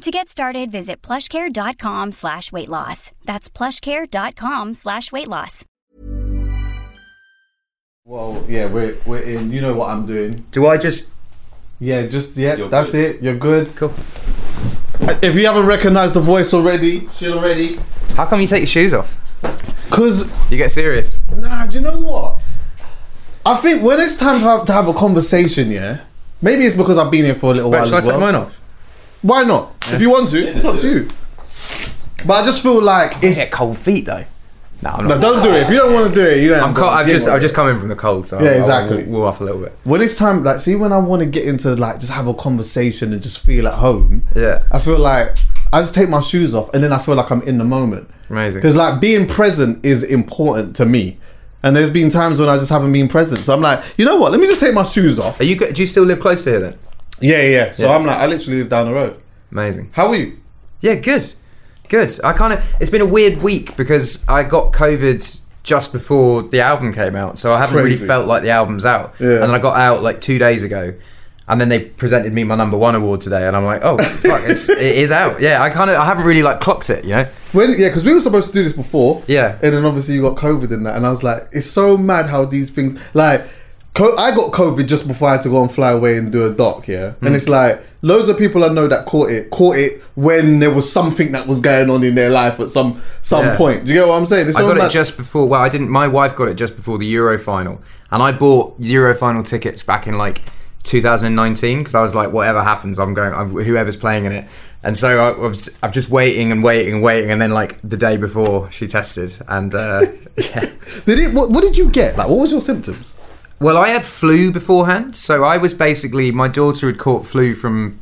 To get started, visit plushcare.com slash weight loss. That's plushcare.com slash weight loss. Well, yeah, we're we're in. You know what I'm doing. Do I just Yeah, just yeah, You're that's good. it. You're good. cool? If you haven't recognised the voice already, shit already, How come you take your shoes off? cause You get serious. nah, do you know what? I think when it's time to have, to have a conversation, yeah. Maybe it's because I've been here for a little But while. should I as take well. mine off? Why not? If you want to, it's up to you. But I just feel like I it's. get cold feet though. No, I'm No, don't do it. If you don't want to do it, you don't. I'm cold, I've just. I've just come in from the cold, so Yeah, I'll- exactly. I'll warm off a little bit. when it's time, like, see, when I want to get into like just have a conversation and just feel at home. Yeah. I feel like I just take my shoes off and then I feel like I'm in the moment. Amazing. Because like being present is important to me. And there's been times when I just haven't been present. So I'm like, you know what? Let me just take my shoes off. Are you? go- Do you still live close to here then? Yeah, yeah. So Yeah. I'm like, I literally live down the road. Amazing. How are you? Yeah, good, good. I kind of. It's been a weird week because I got COVID just before the album came out, so I haven't really felt like the album's out. Yeah. And then I got out like two days ago, and then they presented me my number one award today, and I'm like, oh fuck, it's, it is out. Yeah, I kind of. I haven't really like clocked it, you know. When, yeah, because we were supposed to do this before. Yeah. And then obviously you got COVID in that. And I was like, it's so mad how these things, like, co- I got COVID just before I had to go and fly away and do a doc, yeah? Hmm. And it's like, loads of people I know that caught it, caught it when there was something that was going on in their life at some some Yeah. point. Do you get what I'm saying? It's I got it just before. Well, I didn't. My wife got it just before the Euro final, and I bought Euro final tickets back in like 2019 because I was like, whatever happens, I'm going. I'm, whoever's playing in it, and so I, was. I'm just waiting and waiting and waiting, and then like the day before she tested, and uh, yeah. Did it, what, what did you get? Like, what was your symptoms? Well, I had flu beforehand, so I was basically my daughter had caught flu from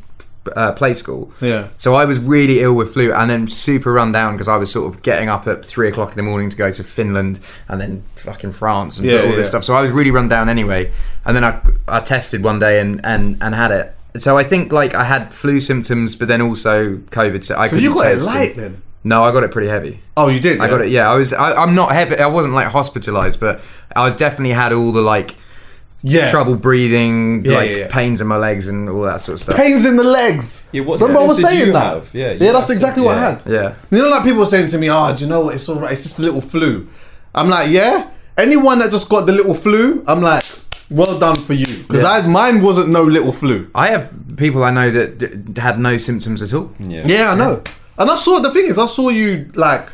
uh, play school. Yeah. So I was really ill with flu, and then super run down because I was sort of getting up at three o'clock in the morning to go to Finland and then fucking France and Yeah, all this stuff. So I was really run down anyway. And then I I tested one day and and and had it. So I think like I had flu symptoms, but then also COVID. So I So you got it light then? No, I got it pretty heavy. Oh, you did? I got it. Yeah, I was. I, I'm not heavy. I wasn't like hospitalized, but I definitely had all the like Yeah. trouble breathing, Yeah, like yeah, yeah. pains in my legs and all that sort of stuff. Pains in the legs. Yeah, what Remember I was saying that? have? Yeah, yeah, that's had exactly some- what I had. Yeah. You know, like people were saying to me, "Oh, do you know what? It's all right. It's just a little flu." I'm like, "Yeah." Anyone that just got the little flu, I'm like, "Well done for you," because Yeah. I mine wasn't no little flu. I have people I know that d- had no symptoms at all. Yeah. Yeah, I know. And I saw the thing is, I saw you like,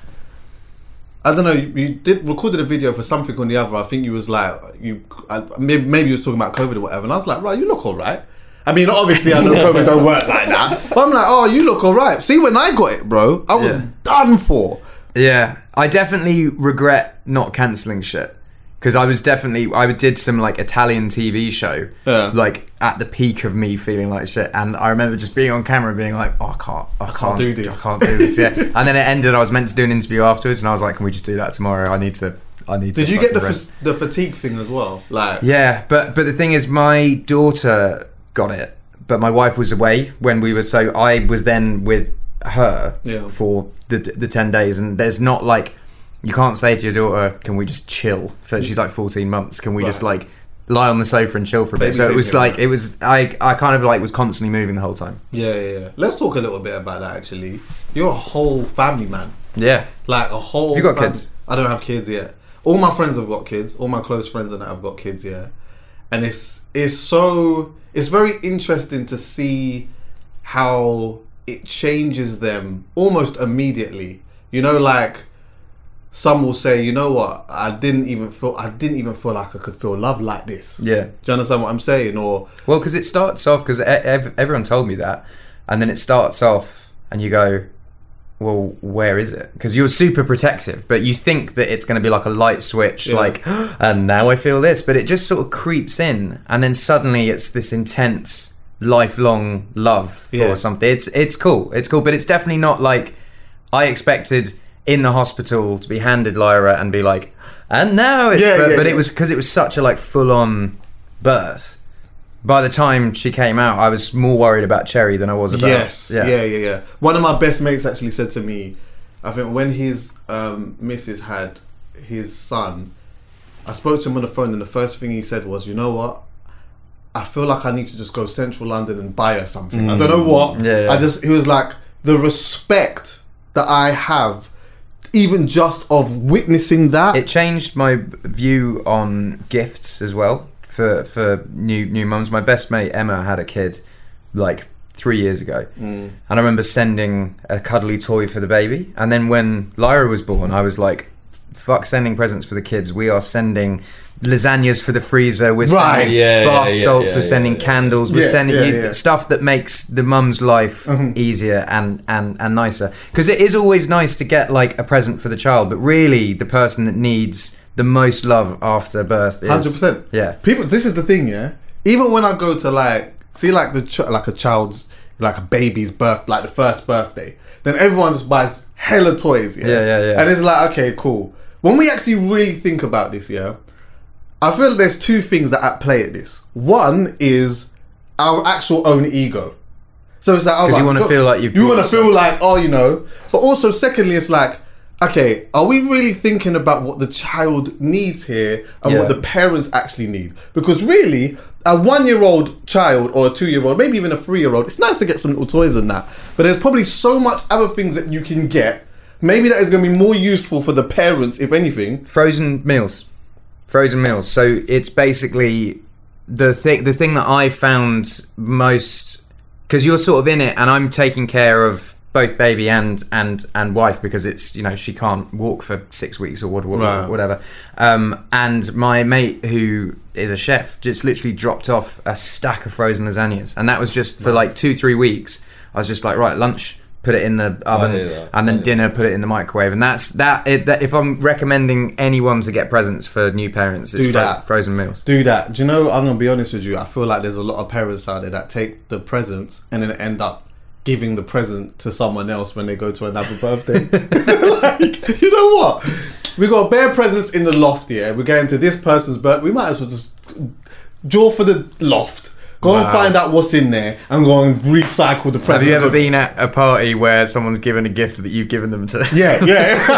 I don't know, you, you did recorded a video for something on the other. I think you was like, you I, maybe, maybe you was talking about COVID or whatever, and I was like, right, you look all right. I mean, obviously, I know COVID don't work like that, but I'm like, oh, you look all right. See, when I got it, bro, I was Yeah. done for. Yeah, I definitely regret not cancelling shit because I was definitely I did some like Italian TV show, Yeah. like at the peak of me feeling like shit, and I remember just being on camera and being like, oh, I can't, I, can't, do this. I can't do this. Yeah, and then it ended. I was meant to do an interview afterwards, and I was like, can we just do that tomorrow? I need to. I need. To. Did to you get the fa- the fatigue thing as well? Like, Yeah, but but the thing is, my daughter got it, but my wife was away when we were. So I was then with her Yeah. for the the ten days, and there's not like you can't say to your daughter, "Can we just chill?" For she's like 14 months. Can we just like lie on the sofa and chill for a bit? Baby so it was like it was. I I kind of like was constantly moving the whole time. Yeah, yeah, yeah. Let's talk a little bit about that. Actually, you're a whole family man. Yeah. Like a whole. You got fam- kids? I don't have kids yet. All my friends have got kids. All my close friends and that have got kids. Yeah, and it's it's so it's very interesting to see how it changes them almost immediately. You know, like some will say, you know what, I didn't even feel I didn't even feel like I could feel love like this. Yeah. Do you understand what I'm saying? Or Well, because it starts off because ev- everyone told me that, and then it starts off, and you go, "Well, where is it?" Because you're super protective, but you think that it's going to be like a light switch, Yeah. like, ah, and now I feel this, but it just sort of creeps in, and then suddenly it's this intense, lifelong love for Yeah. something. It's it's cool, it's cool, but it's definitely not like I expected. In the hospital to be handed Lyra and be like, and now it's Yeah, but, yeah, but yeah. it was because it was such a like full on birth by the time she came out, I was more worried about Cherry than I was about. Yes. Yeah. yeah, yeah, yeah. One of my best mates actually said to me, I think when his um, missus had his son, I spoke to him on the phone, and the first thing he said was, "You know what? I feel like I need to just go central London and buy her something. I don't know what. Yeah, yeah. I just he was like the respect that I have, even just of witnessing that. It changed my view on gifts as well for for new new mums. My best mate Emma had a kid like three years ago, Mm. and I remember sending a cuddly toy for the baby. And then when Lyra was born, I was like, "Fuck sending presents for the kids. We are sending." Lasagnas for the freezer. We're Right. sending Yeah, bath yeah, yeah, salts. yeah, we're sending yeah. candles. We're Yeah, sending yeah, you, yeah. Mm-hmm. stuff that makes the mum's life easier and and and nicer. Because it is always nice to get like a present for the child, but really the person that needs the most love after birth is Hundred percent. Yeah. People. This is the thing. Yeah. Even when I go to like see like the ch- like a child's like a baby's birth, like the first birthday, then everyone just buys hella toys. Yeah. Yeah, yeah, yeah. And it's like okay, cool. When we actually really think about this, yeah, I feel like there's two things that at play at this. One is our actual own ego. So it's like, oh, 'Cause you like, wanna feel like you've you want to feel like oh, you know. But also, secondly, it's like, okay, are we really thinking about what the child needs here and what the parents actually need? Because really, a one-year-old child or a two-year-old, maybe even a three-year-old, it's nice to get some little toys and that. But there's probably so much other things that you can get. Maybe that is going to be more useful for the parents, if anything. frozen meals frozen meals. So it's basically the thing the thing that i found most because you're sort of in it and i'm taking care of both baby and and and wife because it's you know she can't walk for six weeks or what, what- Right. whatever. Um and my mate who is a chef just literally dropped off a stack of frozen lasagnas and that was just for like two three weeks. I was just like right lunch put it in the oven and then dinner put it in the microwave and that's that, it, that if i'm recommending anyone to get presents for new parents it's Do that. frozen meals Do that. Do you know? I'm gonna be honest with you. I feel like there's a lot of parents out there that take the presents and then end up giving the present to someone else when they go to another birthday. like, you know what? We got bare presents in the loft. Yeah, we're going to this person's birthday. We might as well just draw for the loft. Go and find out what's in there and go and recycle the present. have you ever Go- been at a party where someone's given a gift that you've given them to Yeah, yeah.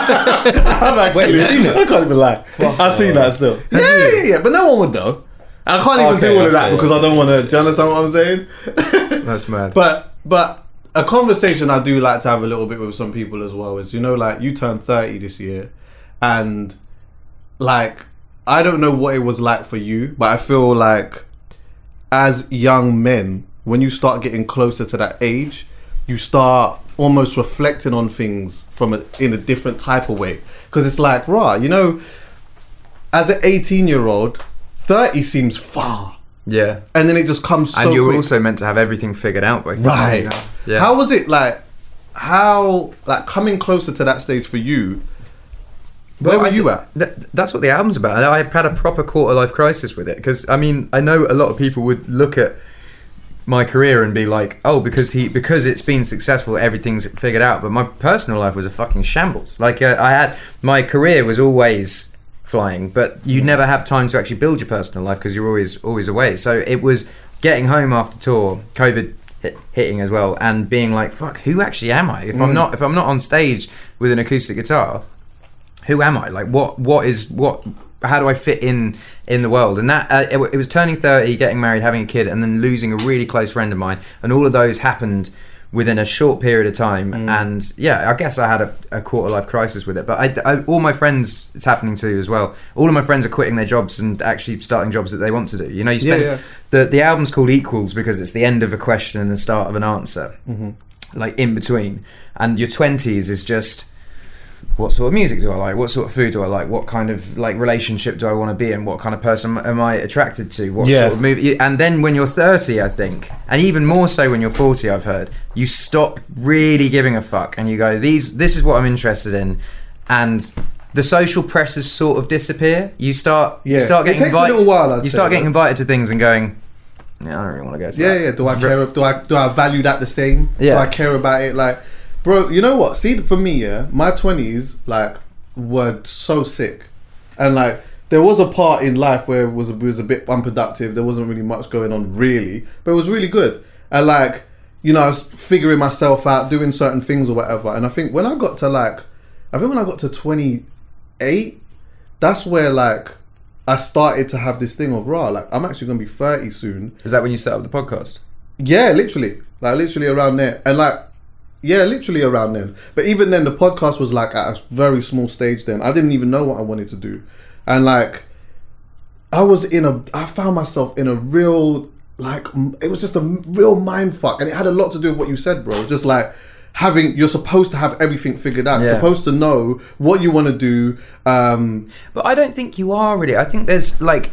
I've actually you've seen it? I can't even lie. I've seen that still. Yeah, yeah, yeah. But no one would know. I can't even Okay, do all of that okay, because I don't want to. Do you understand what I'm saying? that's mad but but a conversation I do like to have a little bit with some people as well is you know like you turned 30 this year, and like I don't know what it was like for you, but I feel like as young men, when you start getting closer to that age, you start almost reflecting on things from a, in a different type of way. Because it's like, rah, you know, as an 18 year old, 30 seems far. yeah And then it just comes so and you're quick. also meant to have everything figured out by 30, Right. yeah How was it like? How like coming closer to that stage for you? Where Well, were you at? Th- that's what the album's about. I had a proper quarter life crisis with it because I mean I know a lot of people would look at my career and be like, oh, because he because it's been successful, everything's figured out. But my personal life was a fucking shambles. Like uh, I had my career was always flying, but you never have time to actually build your personal life because you're always always away. So it was getting home after tour, COVID hit, hitting as well, and being like, fuck, who actually am I? If I'm not if I'm not on stage with an acoustic guitar who am I? Like, what what is what? How do I fit in in the world? And that uh, it, it was turning thirty, getting married, having a kid, and then losing a really close friend of mine, and all of those happened within a short period of time. And yeah, I guess I had a, a quarter life crisis with it. But I, I, all my friends, it's happening to as well. All of my friends are quitting their jobs and actually starting jobs that they want to do. You know, you spend Yeah, yeah. the the album's called Equals because it's the end of a question and the start of an answer, Mm-hmm. like in between. And your twenties is just what sort of music do I like? What sort of food do I like? What kind of like relationship do I want to be in? What kind of person am I attracted to? What Yeah. sort of movie? And then when you're 30, I think, and even more so when you're 40, I've heard, you stop really giving a fuck and you go, these, this is what I'm interested in, and the social pressures sort of disappear. You start, you Yeah. start It getting invited. little while, I'd you start getting invited to things and going, yeah, I don't really want to go to Yeah, that. yeah. Do I care? Do I do I value that the same? Yeah. Do I care about it? Like, bro, you know what? See, for me, yeah, my twenties like were so sick, and like there was a part in life where it was it was a bit unproductive. There wasn't really much going on, really, but it was really good. And like, you know, I was figuring myself out, doing certain things or whatever. And I think when I got to like, I think when I got to twenty eight, that's where like. I started to have this thing of raw, like I'm actually gonna be 30 soon, Is that when you set up the podcast? yeah, literally, like literally around there, and like, yeah, literally around then. But even then, the podcast was like at a very small stage. Then I didn't even know what I wanted to do, and like, I was in a, I found myself in a real, like, it was just a real mind fuck, and it had a lot to do with what you said, bro. Just like having, you're supposed to have everything figured out. You're Yeah. supposed to know what you want to do. Um, But I don't think you are really. I think there's like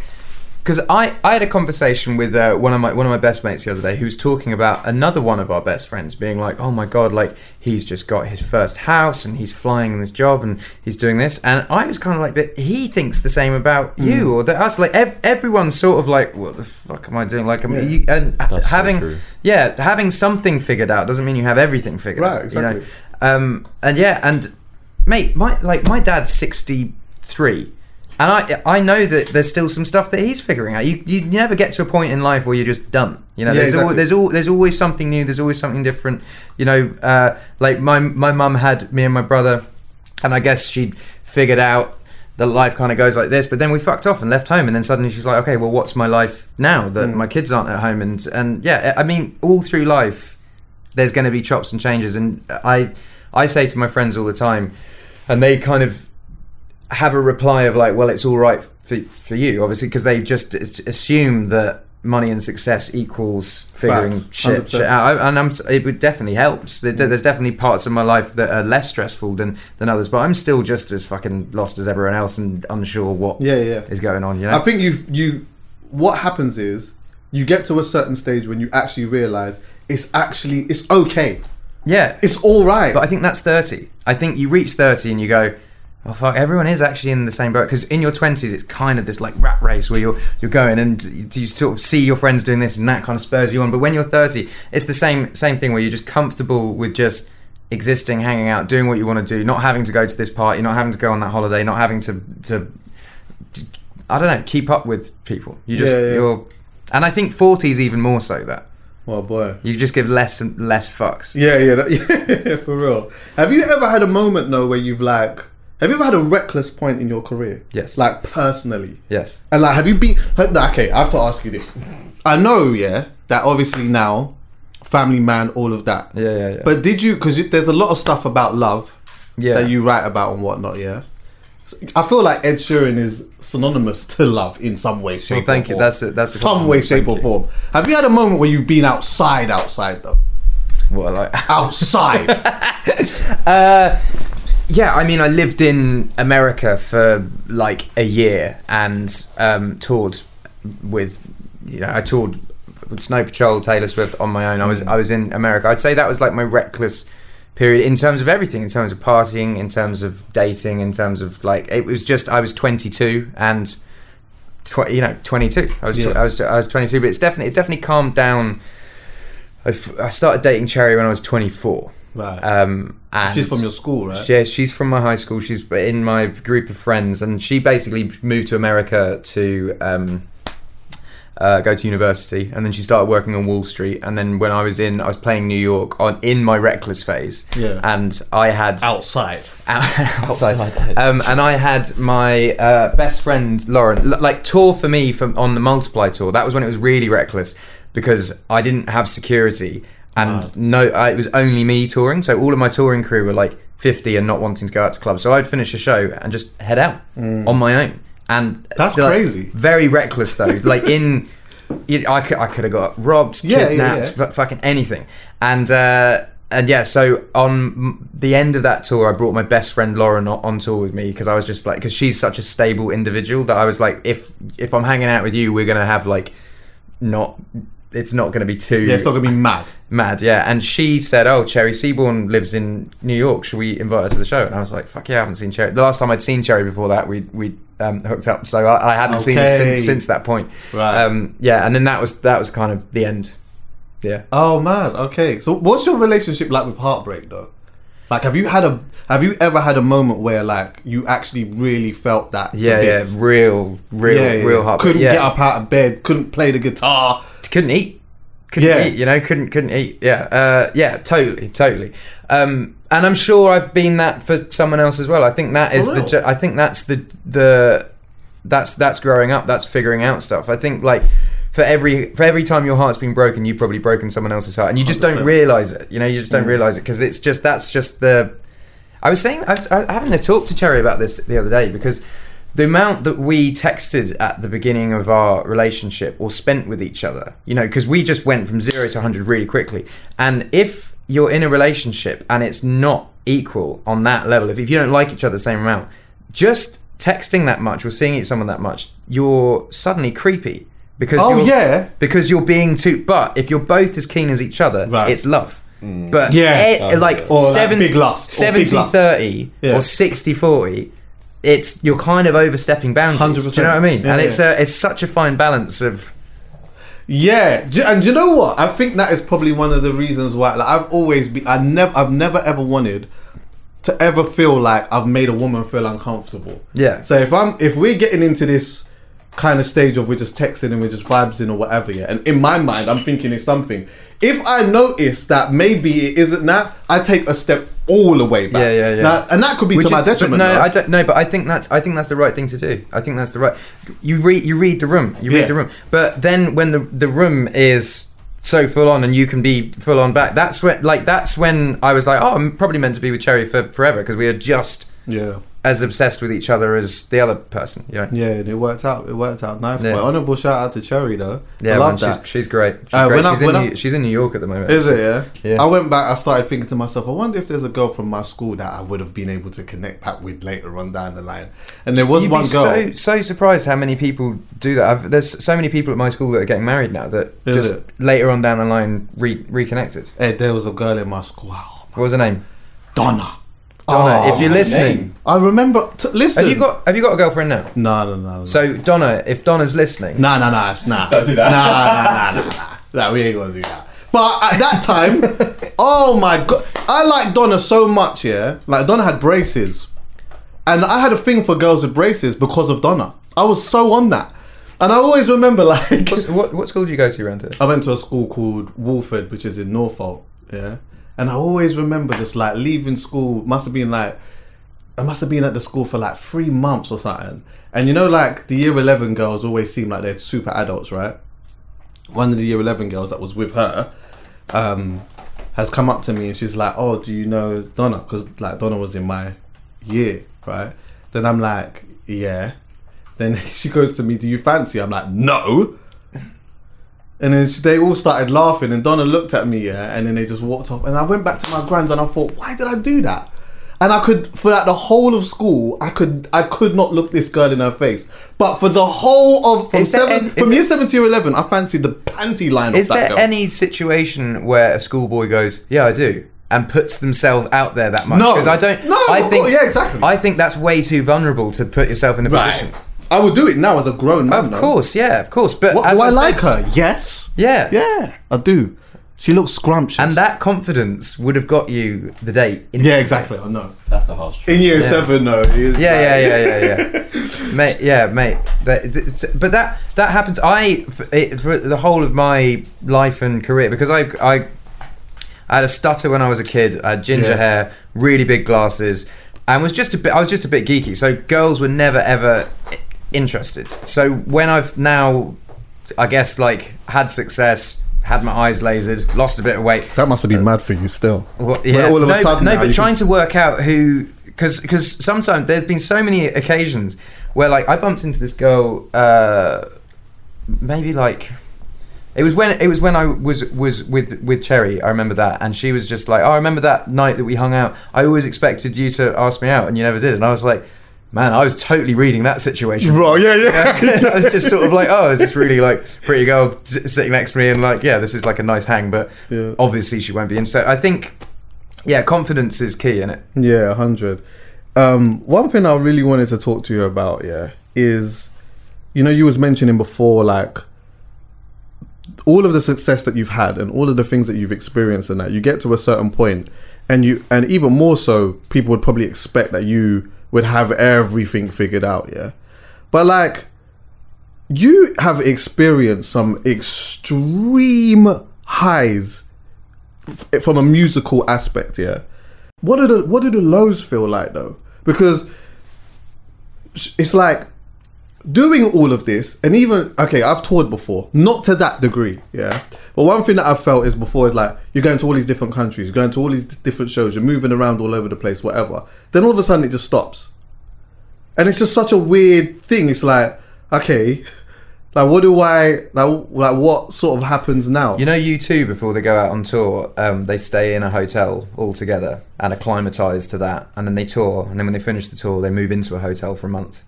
because I, I had a conversation with uh, one of my one of my best mates the other day who was talking about another one of our best friends being like, oh my god, like he's just got his first house and he's flying in this job and he's doing this, and I was kind of like, but he thinks the same about Mm. you or that us. Like ev- everyone's sort of like, what the fuck am I doing? Like, am you, and so having true. yeah, having something figured out doesn't mean you have everything figured Right, out. you know? exactly. Um, and yeah, and mate, my like my dad's sixty three, and I I know that there's still some stuff that he's figuring out. You you never get to a point in life where you're just done. You know, Yeah, there's al- there's all there's always something new. There's always something different. You know, uh, like my my mum had me and my brother, and I guess she'd figured out that life kind of goes like this. But then we fucked off and left home, and then suddenly she's like, okay, well, what's my life now that Mm. my kids aren't at home? And and yeah, I mean, all through life, there's going to be chops and changes and i i say to my friends all the time and they kind of have a reply of like well it's all right for, for you obviously because they just assume that money and success equals figuring Facts, shit, shit out and I'm, it definitely helps there's definitely parts of my life that are less stressful than than others but i'm still just as fucking lost as everyone else and unsure what yeah, yeah. is going on you know I think you you what happens is you get to a certain stage when you actually realize it's actually it's okay. yeah It's all right. But I think that's 30. I think you reach 30 and you go, oh fuck, everyone is actually in the same boat. Because in your 20s, it's kind of this like rat race where you're you're going and you, you sort of see your friends doing this and that kind of spurs you on. But when you're 30, it's the same same thing where you're just comfortable with just existing, hanging out, doing what you want to do, not having to go to this party, not having to go on that holiday, not having to to I don't know, keep up with people. You just Yeah, yeah. you're and I think 40 is even more so that. oh boy. You just give less and less fucks. Yeah, yeah, that, yeah, for real. Have you ever had a moment though where you've like have you ever had a reckless point in your career? Yes. Like personally. Yes. And like have you been like, okay, I have to ask you this. I know, yeah, that obviously now family man, all of that. Yeah, yeah, yeah. But did you because there's a lot of stuff about love Yeah. that you write about and whatnot, yeah? I feel like Ed Sheeran is synonymous to love in some way, shape, Well, thank or you. form. That's it. that's some way, shape, Thank or you. form. Have you had a moment where you've been outside, outside though? What, like, Outside. Uh, yeah, I mean, I lived in America for like a year and um, toured with, you know, I toured with Snow Patrol, Taylor Swift on my own. I was I was in America. I'd say that was like my reckless period in terms of everything, in terms of partying, in terms of dating, in terms of like it was just I was 22 and. Tw- you know, 22. I was, tw- Yeah. I was, I was 22, but it's definitely, it definitely calmed down. I, f- I started dating Cherry when I was 24. Right. Um, and She's from your school, right? yeah, she's from my high school. She's in my group of friends, and she basically moved to America to um, uh, go to university, and then she started working on Wall Street. And then when I was in, I was playing New York on in my reckless phase. Yeah. And I had Outside. outside. Um, and I had my uh, best friend Lauren, l- like tour for me from on the multiply tour. That was when it was really reckless because I didn't have security and no, I, it was only me touring. So all of my touring crew were like fifty and not wanting to go out to clubs. So I'd finish a show and just head out on my own. And Mm. That's like, crazy. Very reckless though. like in. you- I could, I could have got robbed, Yeah, yeah, kidnapped, yeah. fu- fucking anything. And uh, and yeah, so on the end of that tour, I brought my best friend Lauren on tour with me because I was just like, because she's such a stable individual that I was like, if if I'm hanging out with you, we're gonna have like not. It's not going to be too Yeah, it's not gonna be mad. mad, yeah. And she said, "Oh, Cherry Seaborn lives in New York. Should we invite her to the show?" And I was like, "Fuck yeah, I haven't seen Cherry." The last time I'd seen Cherry before that, we we um, hooked up, so I, I hadn't seen her since, since that point. Right. Um, yeah, and then that was that was kind of the end. Yeah. Oh man, okay. So what's your relationship like with heartbreak though? Like have you had a have you ever had a moment where like you actually really felt that Yeah, yeah, real, real, yeah, yeah. real hard. Couldn't yeah. get up out of bed, couldn't play the guitar. couldn't eat. Couldn't Yeah. eat, you know, couldn't couldn't eat. Yeah, uh, yeah, totally, totally. Um, and I'm sure I've been that for someone else as well. I think that is the. I think that's the the that's that's growing up. That's figuring out stuff. I think like for every for every time your heart's been broken, you've probably broken someone else's heart, and you just don't realize it. You know, you just don't mm. realize it because it's just that's just the. I was saying I was, I was having a talk to Cherry about this the other day because the amount that we texted at the beginning of our relationship or spent with each other, you know, because we just went from zero to 100 really quickly. And if you're in a relationship and it's not equal on that level, if, if you don't like each other the same amount, just texting that much or seeing each someone that much, you're suddenly creepy. Because Oh, you're, yeah. because you're being too. But if you're both as keen as each other, Right. it's love. But Yeah. eh, like Or like 70, big lust, or big 70 lust. 30 Yeah. or 60 40 it's you're kind of overstepping boundaries 100%. do you know what i mean Yeah, and it's yeah. a, it's such a fine balance of Yeah, and do you know what? I think that is probably one of the reasons why. Like I've always been, I never, I've never ever wanted to ever feel like I've made a woman feel uncomfortable. Yeah. So if I'm, if we're getting into this kind of stage of we're just texting and we're just vibes in or whatever, yeah, and in my mind I'm thinking it's something. If I notice that maybe it isn't that, I take a step all the way back. Yeah, yeah, yeah. Now- and that could be Which to my is- detriment. no though. i don't no but i think that's i think that's the right thing to do i think that's the right you read you read the room you Yeah. read the room but then when the the room is so full on and you can be full on back that's when like that's when i was like oh i'm probably meant to be with cherry for forever because we are just Yeah. as obsessed with each other as the other person Yeah, Yeah, and it worked out. It worked out nice. Yeah. Honorable shout out to Cherry though. yeah I love man, that. she's, she's great she's, Uh, great. when I- she's, in New, she's in new york at the moment Is it? Yeah? Yeah. I went back. I started thinking to myself, I wonder if there's a girl from my school that I would have been able to connect back with later on down the line. And there was You'd one girl. so so surprised how many people do that. I've, there's so many people at my school that are getting married now that Is just it? later on down the line re- reconnected. Hey, there was a girl in my school. Oh, What was her name? Donna. Donna. Oh, if you're listening, I remember. T- listen. have you got have you got a girlfriend now? No, no, no. no. So Donna, if Donna's listening, Nah, nah, nah, nah. Don't do that. Nah, nah, nah, nah, nah. Nah, we ain't gonna do that. But at that time, oh my god, I like Donna so much. Yeah, like Donna had braces, and I had a thing for girls with braces because of Donna. I was so on that, and I always remember like What's- what what school do you go to around here? I went to a school called Wolford, which is in Norfolk. Yeah, and I always remember just like leaving school. Must have been like I must have been at the school for like three months or something. And you know, like the year eleven girls always seem like they're super adults, right? One of the year eleven girls that was with her um, has come up to me and she's like, "Oh, do you know Donna?" Because like Donna was in my year, right? Then I'm like, "Yeah." Then she goes to me, "Do you fancy?" I'm like, "No." And then they all started laughing, and Donna looked at me, yeah, and then they just walked off. And I went back to my grands, and I thought, why did I do that? And I could, for like the whole of school, I could, I could not look this girl in her face. But for the whole of from Is seven, any- from year seven to year eleven, I fancied the panty line Is of that there girl. any situation where a schoolboy goes, "Yeah, I do," and puts themselves out there that much? No. because I don't. No, I think yeah, exactly. I think that's way too vulnerable to put yourself in a right? position. I would do it now as a grown man. Of though. course, yeah, of course. But What, as do I, said- like her? Yes. Yeah, Yeah, I do. She looks scrumptious. And that confidence would have got you the date. In Yeah, exactly. I know. That's the harsh truth. In year Yeah. seven, though. it is Yeah, yeah, yeah, yeah, yeah. mate, yeah, mate. That, but that that happens. I for, the whole of my life and career because I I I had a stutter when I was a kid. I had ginger Yeah. hair, really big glasses, and was just a bit. I was just a bit geeky. So girls were never ever i- interested. So when I've now, I guess like had success, had my eyes lasered, lost a bit of weight. That must have been mad for you still. Well, yeah, all of a sudden but, no, but trying can- to work out who, because because sometimes there's been so many occasions where like I bumped into this girl, uh, maybe like it was when it was when I was was with with Cherry. I remember that, and she was just like, "Oh, I remember that night that we hung out. I always expected you to ask me out, and you never did." And I was like. Man, I was totally reading that situation. Right, yeah, yeah. I was just sort of like, oh, is this really like pretty girl sitting next to me and like, yeah, this is like a nice hang, but Yeah. obviously she won't be in. So I think, yeah, confidence is key in it. Yeah, hundred. Um, one thing I really wanted to talk to you about, yeah, is you know you was mentioning before like all of the success that you've had and all of the things that you've experienced and that you get to a certain point and you and even more so people would probably expect that you would have everything figured out yeah? But like you have experienced some extreme highs f- from a musical aspect yeah? What do the what do the lows feel like though? Because it's like doing all of this and even okay i've toured before not to that degree yeah? But one thing that i've felt is before is like you're going to all these different countries you're going to all these different shows you're moving around all over the place whatever. Then all of a sudden it just stops. And it's just such a weird thing it's like okay like what do i like, like what sort of happens now? You know, you two before they go out on tour, um, they stay in a hotel all together and acclimatise to that, and then they tour, and then when they finish the tour, they move into a hotel for a month.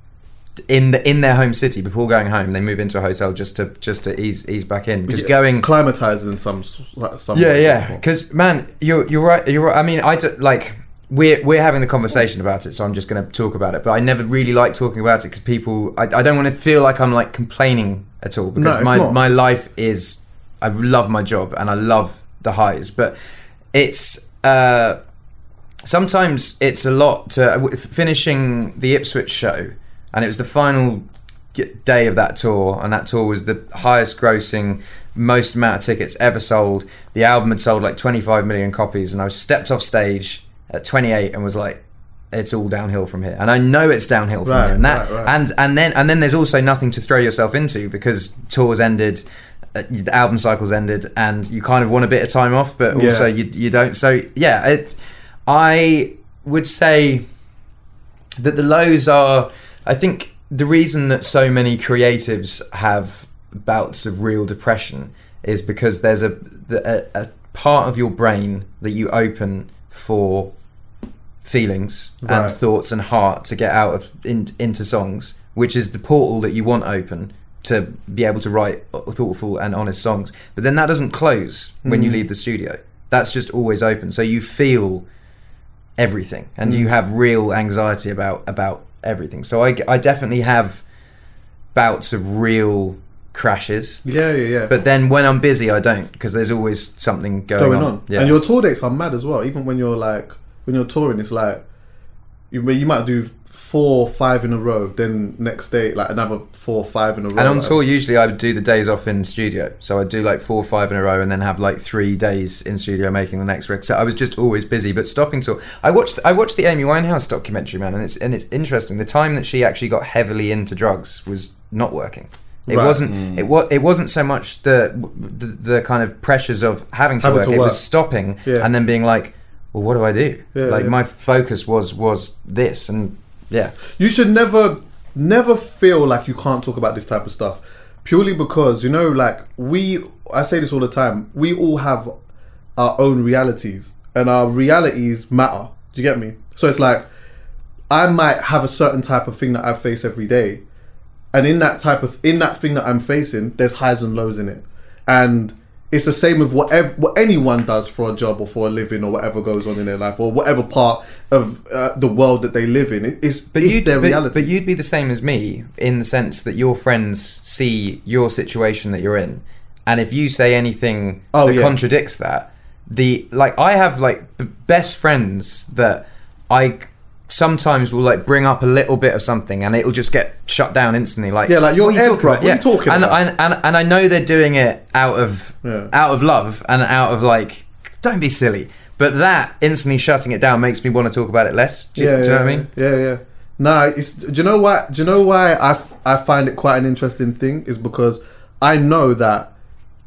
In the in their home city before going home, they move into a hotel just to just to ease ease back in because going climatized in some some Yeah, yeah. Because man, you're you're right. You're right. I mean, I do, like we're we're having the conversation about it, so I'm just going to talk about it. But I never really like talking about it because people. I, I don't want to feel like I'm like complaining at all because it's my not. my life is. I love my job and I love the highs, but it's. uh Sometimes it's a lot to finishing the Ipswich show, and it was the final day of that tour, and that tour was the highest grossing, most amount of tickets ever sold. The album had sold like 25 million copies, and I stepped off stage at 28 and was like, "It's all downhill from here." And I know it's downhill from Right, here, and that, right, right. and and then and then there's also nothing to throw yourself into because tours ended. uh, The album cycles ended, and you kind of want a bit of time off, but also Yeah. you you don't. So yeah, it, I would say that the lows are i think the reason that so many creatives have bouts of real depression is because there's a, a, a part of your brain that you open for feelings Right. and thoughts and heart to get out of in, into songs which is the portal that you want open to be able to write thoughtful and honest songs but then that doesn't close when you leave the studio that's just always open so you feel everything and Mm. you have real anxiety about about everything so i, I definitely have bouts of real crashes yeah yeah yeah but then when i'm busy i don't because there's always something going, going on, on. Yeah. And your tour dates are mad as well. Even when you're like when you're touring, it's like you you might do four, five in a row. Then next day, like another four, five in a row. and on like- tour usually i would do the days off in studio so i'd do like four five in a row and then have like three days in studio making the next record so i was just always busy but stopping tour i watched i watched the amy winehouse documentary man and it's and it's interesting the time that she actually got heavily into drugs was not working it Right. wasn't mm. it was it wasn't so much the, the the kind of pressures of having to Having work to it was stopping Yeah. and then being like well what do i do Yeah, like yeah. my focus was was this and yeah. You should never never feel like you can't talk about this type of stuff purely because you know like we i say this all the time we all have our own realities and our realities matter. Do you get me? So it's like i might have a certain type of thing that i face every day and in that type of in that thing that i'm facing there's highs and lows in it. And it's the same with whatever what anyone does for a job or for a living or whatever goes on in their life or whatever part of uh, the world that they live in. It- it's, But it's you'd, their but, reality. but you'd be the same as me in the sense that your friends see your situation that you're in, and if you say anything Oh, that yeah. contradicts that, the like I have like best friends that I sometimes will like bring up a little bit of something and it'll just get shut down instantly. Like Yeah, like, you're what are talking about? what are you talking and, about? And, and and I know they're doing it out of Yeah. out of love and out of like don't be silly. But that instantly shutting it down makes me want to talk about it less. Do, you- do you know what I mean? Yeah, yeah. Nah, it's. Do you know why? Do you know why I, f- I find it quite an interesting thing? Is because I know that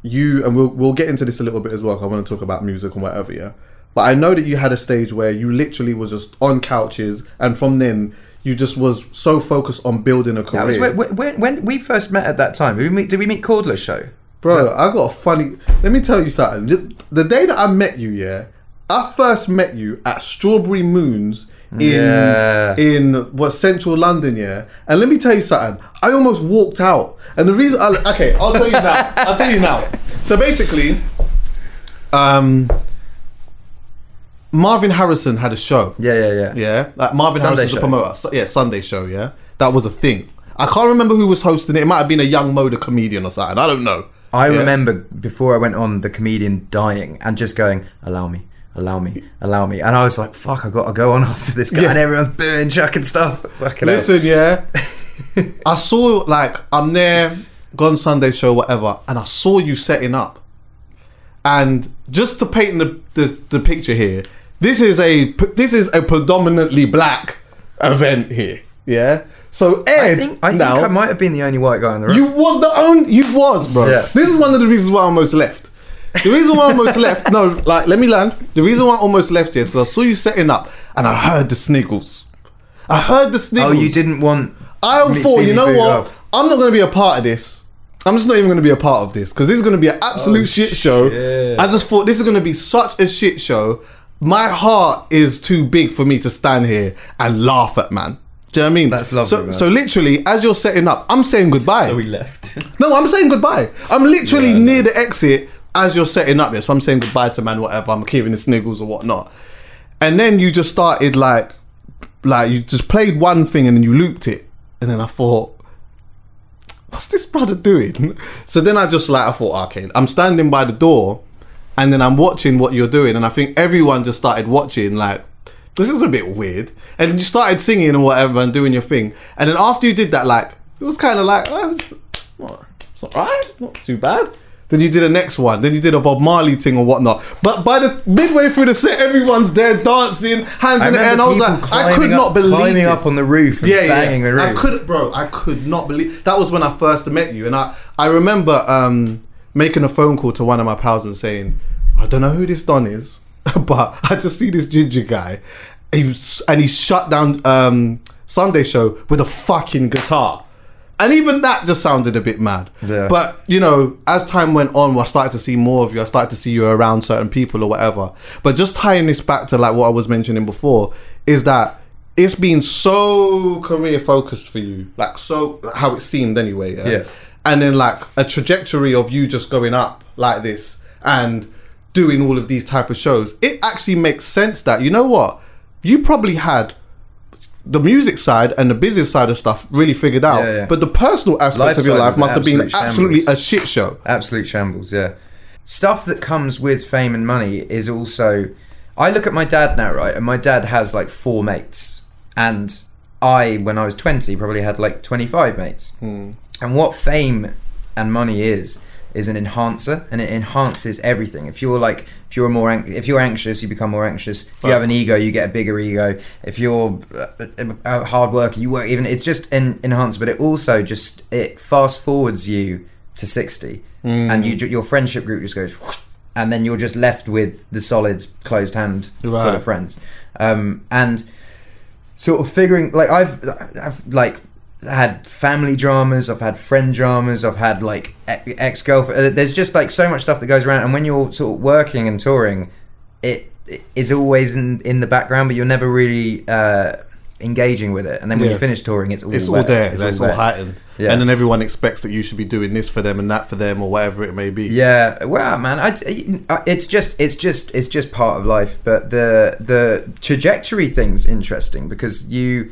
you and we'll we'll get into this a little bit as well. 'cause I want to talk about music and whatever. Yeah, but I know that you had a stage where you literally was just on couches, and from then you just was so focused on building a career. That was when, when, when we first met at that time. Did we meet, did we meet Cordless show? Bro, I got a funny. Let me tell you something. The- The day that I met you, yeah, I first met you at Strawberry Moons in Yeah. in what Central London, yeah. And let me tell you something. I almost walked out, and the reason. I, okay, I'll tell you now. I'll tell you now. So basically, um, Marvin Harrison had a show. Yeah, yeah, yeah. Yeah, like Marvin Sunday Harrison's a promoter. So, yeah, Sunday show. Yeah, that was a thing. I can't remember who was hosting it. It might have been a young Moda comedian or something. I don't know. I Yeah. remember before I went on the comedian dying and just going, allow me, allow me, allow me. And I was like, fuck, I got to go on after this guy. Yeah. And everyone's booing, chucking stuff. Fucking hell. Listen, yeah. I saw like I'm there, gone Sunday show, whatever, and I saw you setting up. And just to paint the, the the picture here, this is a this is a predominantly black event here. Yeah. So Ed I think, I, think I might have been the only white guy in the room. you was the only you was bro. Yeah. This is one of the reasons why I almost left. The reason why I almost left, no, like let me land. The reason why I almost left is because I saw you setting up and I heard the sniggles. I heard the sniggles. oh, you didn't want. I thought, you know what? off. I'm not going to be a part of this. I'm just not even going to be a part of this because this is going to be an absolute oh, shit show. Oh, shit. I just thought this is going to be such a shit show. My heart is too big for me to stand here and laugh at, man. Do you know what I mean? That's lovely, So, man. so literally, as you're setting up, I'm saying goodbye. So we left. No, I'm saying goodbye. I'm literally near the exit as you're setting up. Yes, so I'm saying goodbye to man, whatever. I'm keeping the sniggles or whatnot. And then you just started like, like you just played one thing and then you looped it, and then I thought, what's this brother doing? So then I just like I thought, okay, I'm standing by the door, and then I'm watching what you're doing, and I think everyone just started watching like. This is a bit weird, and you started singing and whatever and doing your thing, and then after you did that, like it was kind of like, oh, it's, it's alright, not too bad. Then you did the next one. Then you did a Bob Marley thing or whatnot. But by the midway through the set, everyone's there dancing, hands I in the air, and I was like, I could not up- believe climbing this. up on the roof and banging the roof. I could, bro. I could not believe that was when I first met you, and I I remember um, making a phone call to one of my pals and saying, I don't know who this Don is, but I just see this ginger guy, he was, and he shut down um, Sunday show with a fucking guitar. And even that just sounded a bit mad. Yeah. But, you know, as time went on, I started to see more of you. I started to see you around certain people or whatever. But just tying this back to like what I was mentioning before is that it's been so career focused for you. Like, so, how it seemed anyway. Yeah. Yeah. And then, like, a trajectory of you just going up like this and doing all of these type of shows. It actually makes sense that, you know what? You probably had the music side and the business side of stuff really figured out. Yeah, yeah. But the personal aspect Life of your life must have been absolute absolutely a shit show. Absolute shambles, yeah. Stuff that comes with fame and money is also. I look at my dad now, right? And my dad has like four mates. And I, when I was 20, probably had like 25 mates. Hmm. And what fame and money is, is an enhancer and it enhances everything. If you're like, if you're more, an- if you're anxious, you become more anxious. If you have an ego, you get a bigger ego. If you're uh, a, a hard worker, you work even. It's just an enhancer, but it also just it fast forwards you to 60 and you your friendship group just goes and then you're just left with the solid closed hand full of friends um, and sort of figuring like I've I've like had family dramas I've had friend dramas I've had like ex girlfriend there's just like so much stuff that goes around and when you're sort of working and touring it, is always in in the background but you're never really uh, engaging with it and then when Yeah. you finish touring it's all It's all there. It's, all, wet. heightened. Yeah. And then everyone expects that you should be doing this for them and that for them or whatever it may be. Yeah, well, man, I, I- it's just, it's just, it's just part of life. But the the trajectory thing's interesting because you,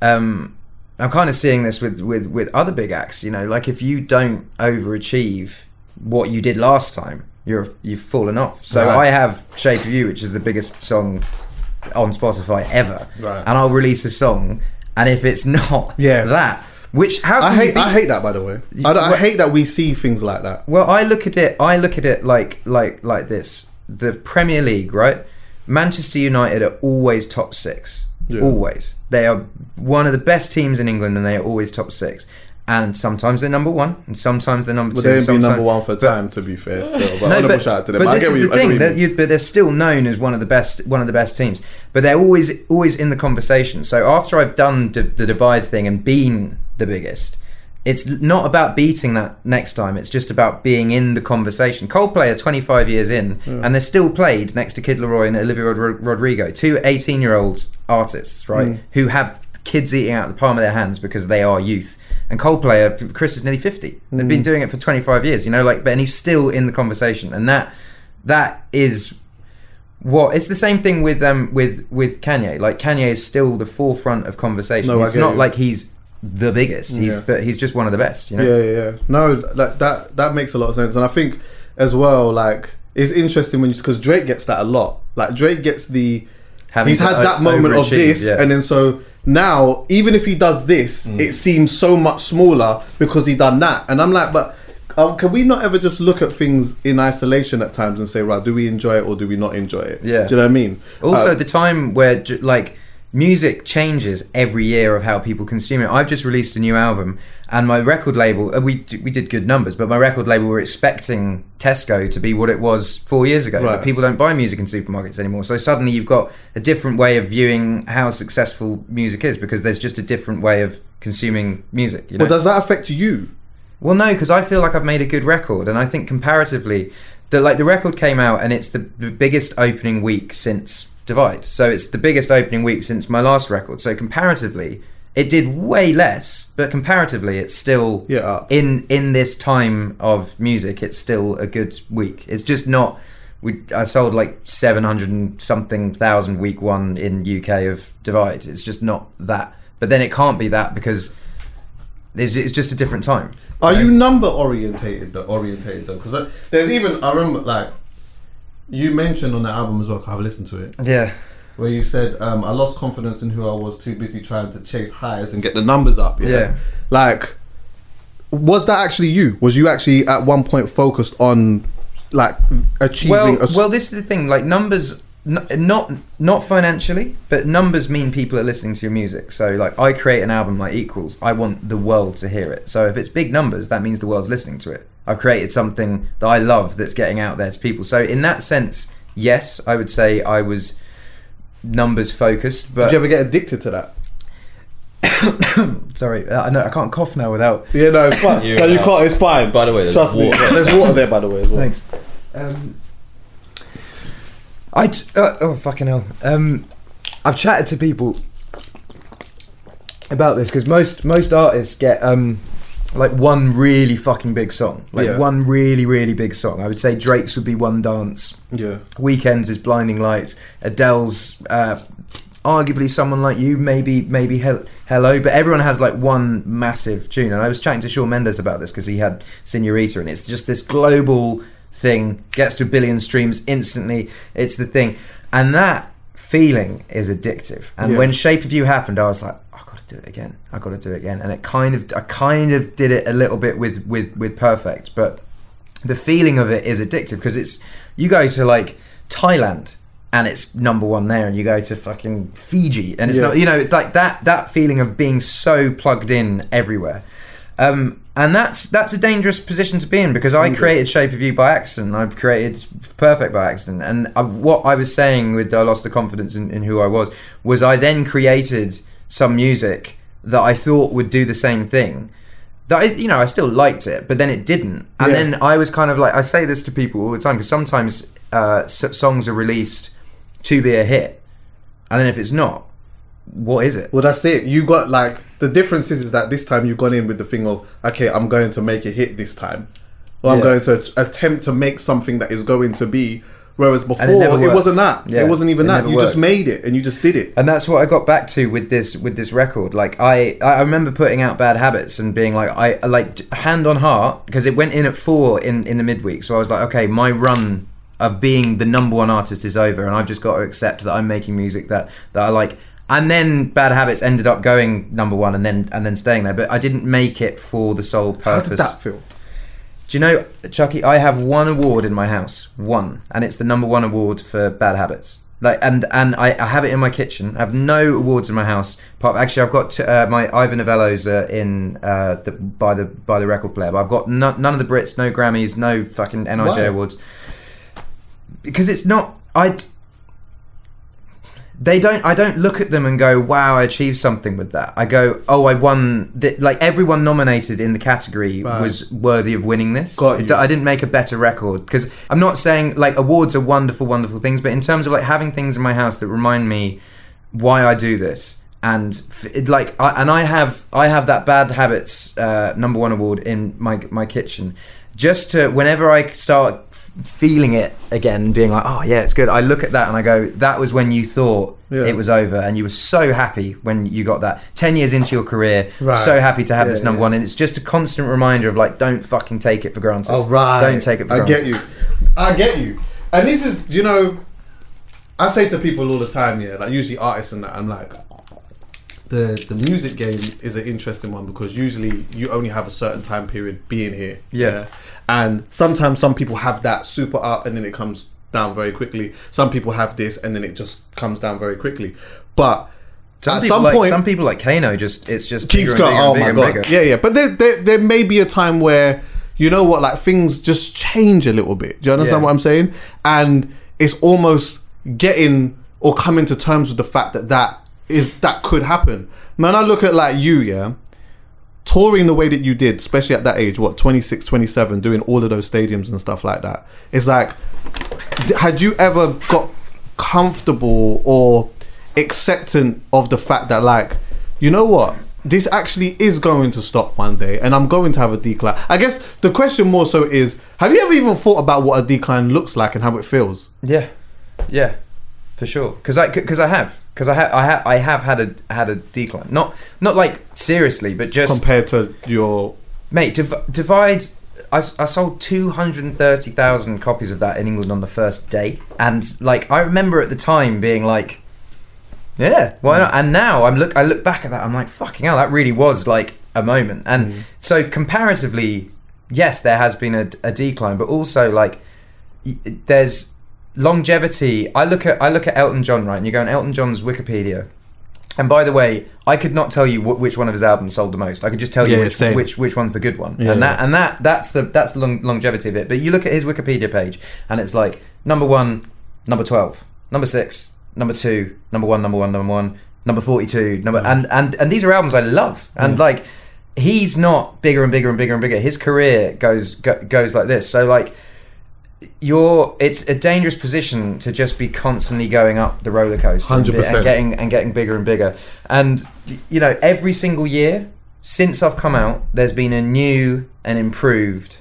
um, I'm kind of seeing this with with with other big acts. You know, like if you don't overachieve what you did last time, you're you've fallen off. So Right. I have "Shape of You," which is the biggest song on Spotify ever, Right. and I'll release a song, and if it's not Yeah. that, which how I hate I hate that by the way. I, I hate that we see things like that. Well, I look at it. I look at it like like like this. The Premier League, right? Manchester United are always top six. Yeah. Always, they are one of the best teams in England, and they are always top six. And sometimes they're number one, and sometimes they're number But two. they and ain't been number one for but- time, to be fair. Still, but no, but, shout out to them. but I this is the thing what that you mean. you, but they're still known as one of the best, one of the best teams. But they're always, always in the conversation. So after I've done d- the divide thing and been the biggest, it's not about beating that next time. It's just about being in the conversation. Coldplay are 25 years in, hmm. and they're still played next to Kid Laroi and Olivia Rod- Rodrigo, two 18 year old artists, right, hmm. who have kids eating out the palm of their hands because they are youth. And Coldplay, are, Chris is nearly 50. They've hmm. been doing it for 25 years, you know, like, but and he's still in the conversation, and that that is what it's the same thing with um with with Kanye. Like Kanye is still the forefront of conversation. No, it's not you. like he's the biggest. He's Yeah. but he's just one of the best. You know. Yeah, yeah, yeah. No, like that that makes a lot of sense, and I think as well, like it's interesting when you because Drake gets that a lot. Like Drake gets the Having he's had that moment of this, yeah. and then so now even if he does this, Mm. it seems so much smaller because he done that, and I'm like, but. Um, can we not ever just look at things in isolation at times and say, right, do we enjoy it or do we not enjoy it? Yeah. Do you know what I mean? Also, Uh, the time where like music changes every year of how people consume it. I've just released a new album, and my record label uh, we we did good numbers, but my record label were expecting Tesco to be what it was four years ago. Right. But people don't buy music in supermarkets anymore, so suddenly you've got a different way of viewing how successful music is because there's just a different way of consuming music. You know? but does that affect you? Well, no, because I feel like I've made a good record, and I think comparatively, the like the record came out, and it's the, the biggest opening week since Divide. So it's the biggest opening week since my last record. So comparatively, it did way less, but comparatively, it's still Yeah, up. in in this time of music, it's still a good week. It's just not. We I sold like seven hundred and something thousand week one in UK of Divide. It's just not that. But then it can't be that because. It's, it's just a different time. Are you number orientated? Orientated though, because uh, there's even I remember like you mentioned on the album as well. 'cause I've listened to it Yeah. where you said um, I lost confidence in who I was, too busy trying to chase highs and get the numbers up. Yeah, Yeah. like was that actually you? Was you actually at one point focused on like achieving? Well, a well, this is the thing. Like numbers, not not financially, but numbers mean people are listening to your music. So, like, I create an album like Equals. I want the world to hear it. So, if it's big numbers, that means the world's listening to it. I've created something that I love that's getting out there to people. So, in that sense, yes, I would say I was numbers focused. But did you ever get addicted to that? sorry, uh, I know I can't cough now without. Yeah, no, it's fine. You no, you can't. It's fine. By the way, there's trust me. water. There's water there, by the way, as well. Thanks. Um, I t- uh, oh fucking hell. Um, I've chatted to people about this because most most artists get um like one really fucking big song, like Yeah. one really really big song. I would say Drake's would be One Dance. Yeah. Weeknd's is Blinding Lights. Adele's uh, arguably someone like you, maybe maybe Hel- Hello, but everyone has like one massive tune. And I was chatting to Shawn Mendes about this because he had Senorita, and it's just this global thing. Gets to a billion streams instantly. It's the thing, and that feeling is addictive. And Yeah. when Shape of You happened, I was like. I've got to do it again. I've got to do it again, and it kind of, I kind of did it a little bit with with with Perfect, but the feeling of it is addictive because it's you go to like Thailand and it's number one there, and you go to fucking Fiji and it's Yeah. not you know it's like that that feeling of being so plugged in everywhere. Um, and that's that's a dangerous position to be in because I created Shape of You by accident. I've created Perfect by accident, and I, what I was saying with I lost the confidence in, in who I was was I then created some music that I thought would do the same thing. That I, you know I still liked it, but then it didn't, and Yeah. then I was kind of like I say this to people all the time because sometimes uh, s- songs are released to be a hit, and then if it's not, what is it? Well, that's it. You got like the difference is, is that this time you've gone in with the thing of okay, I'm going to make a hit this time, or I'm going to attempt to make something that is going to be. Whereas before it it, wasn't that. Yeah, it wasn't even it that. You just made it and you just did it. and that's what I got back to with this with this record. Like I I remember putting out Bad Habits and being like I like hand on heart because it went in at four in in the midweek. So I was like, okay, my run of being the number one artist is over, and I've just got to accept that I'm making music that that I like. And then Bad Habits ended up going number one, and then and then staying there. But I didn't make it for the sole purpose. How did that feel? Do you know, Chucky? I have one award in my house, one, and it's the number one award for bad habits. Like, and and I, I have it in my kitchen. I have no awards in my house. Apart, actually, I've got uh, my Ivor Novello's uh, in uh, the, by the by the record player, but I've got no, none of the Brits, no Grammys, no fucking NME Why? awards because it's not. I they don't i don't look at them and go wow i achieved something with that i go oh i won th- like everyone nominated in the category Right. was worthy of winning this Got It- you. i didn't make a better record because i'm not saying like awards are wonderful wonderful things but in terms of like having things in my house that remind me why i do this and f- like I, and i have i have that bad habits uh, number one award in my my kitchen just to whenever i start feeling it again being like oh yeah it's good i look at that and i go that was when you thought Yeah. it was over and you were so happy when you got that 10 years into your career Right. so happy to have Yeah, this number yeah. one and it's just a constant reminder of like don't fucking take it for granted Oh right. don't take it for I granted I get you. I get you. And this is, you know, I say to people all the time, yeah, like usually artists and that, I'm like, the the music game is an interesting one because usually you only have a certain time period being here. Yeah. And sometimes some people have that super up and then it comes down very quickly. Some people have this and then it just comes down very quickly. But some at some like, point some people like Kano just it's just keeps going. Oh my god! bigger. Yeah, yeah. But there, there, there may be a time where you know what, like things just change a little bit. Do you understand Yeah. what I'm saying? And it's almost getting or coming to terms with the fact that that is that could happen. Man, I look at like you, yeah, touring the way that you did, especially at that age, what 26, 27, doing all of those stadiums and stuff like that. It's like, had you ever got comfortable or acceptant of the fact that like you know what? This actually is going to stop one day and i'm going to have a decline. I guess the question more so is have you ever even thought about what a decline looks like and how it feels? Yeah, yeah, for sure. Because I because I have because I have I have I have had a had a decline. Not not like seriously, but just compared to your mate. Div- divide. I sold two hundred and thirty thousand copies of that in England on the first day, and like I remember at the time being like, yeah, why mm. not? And now I'm look I look back at that, I'm like, fucking hell, that really was like a moment. And mm. so comparatively, yes, there has been a, a decline, but also like y- there's longevity. I look at I look at Elton John, right? And you go on Elton John's Wikipedia. And by the way, I could not tell you wh- which one of his albums sold the most. I could just tell you Yeah, which, same. which which one's the good one. Yeah, and that yeah. and that that's the that's the long, longevity of it. But you look at his Wikipedia page, and it's like number one, number twelve, number six, number two, number one, number one, number one, number forty-two, number mm. and and and these are albums I love, mm. and like he's not bigger and bigger and bigger and bigger. His career goes go, goes like this. So like you're it's a dangerous position to just be constantly going up the roller coaster and, 100%. and getting and getting bigger and bigger and you know every single year since I've come out there's been a new and improved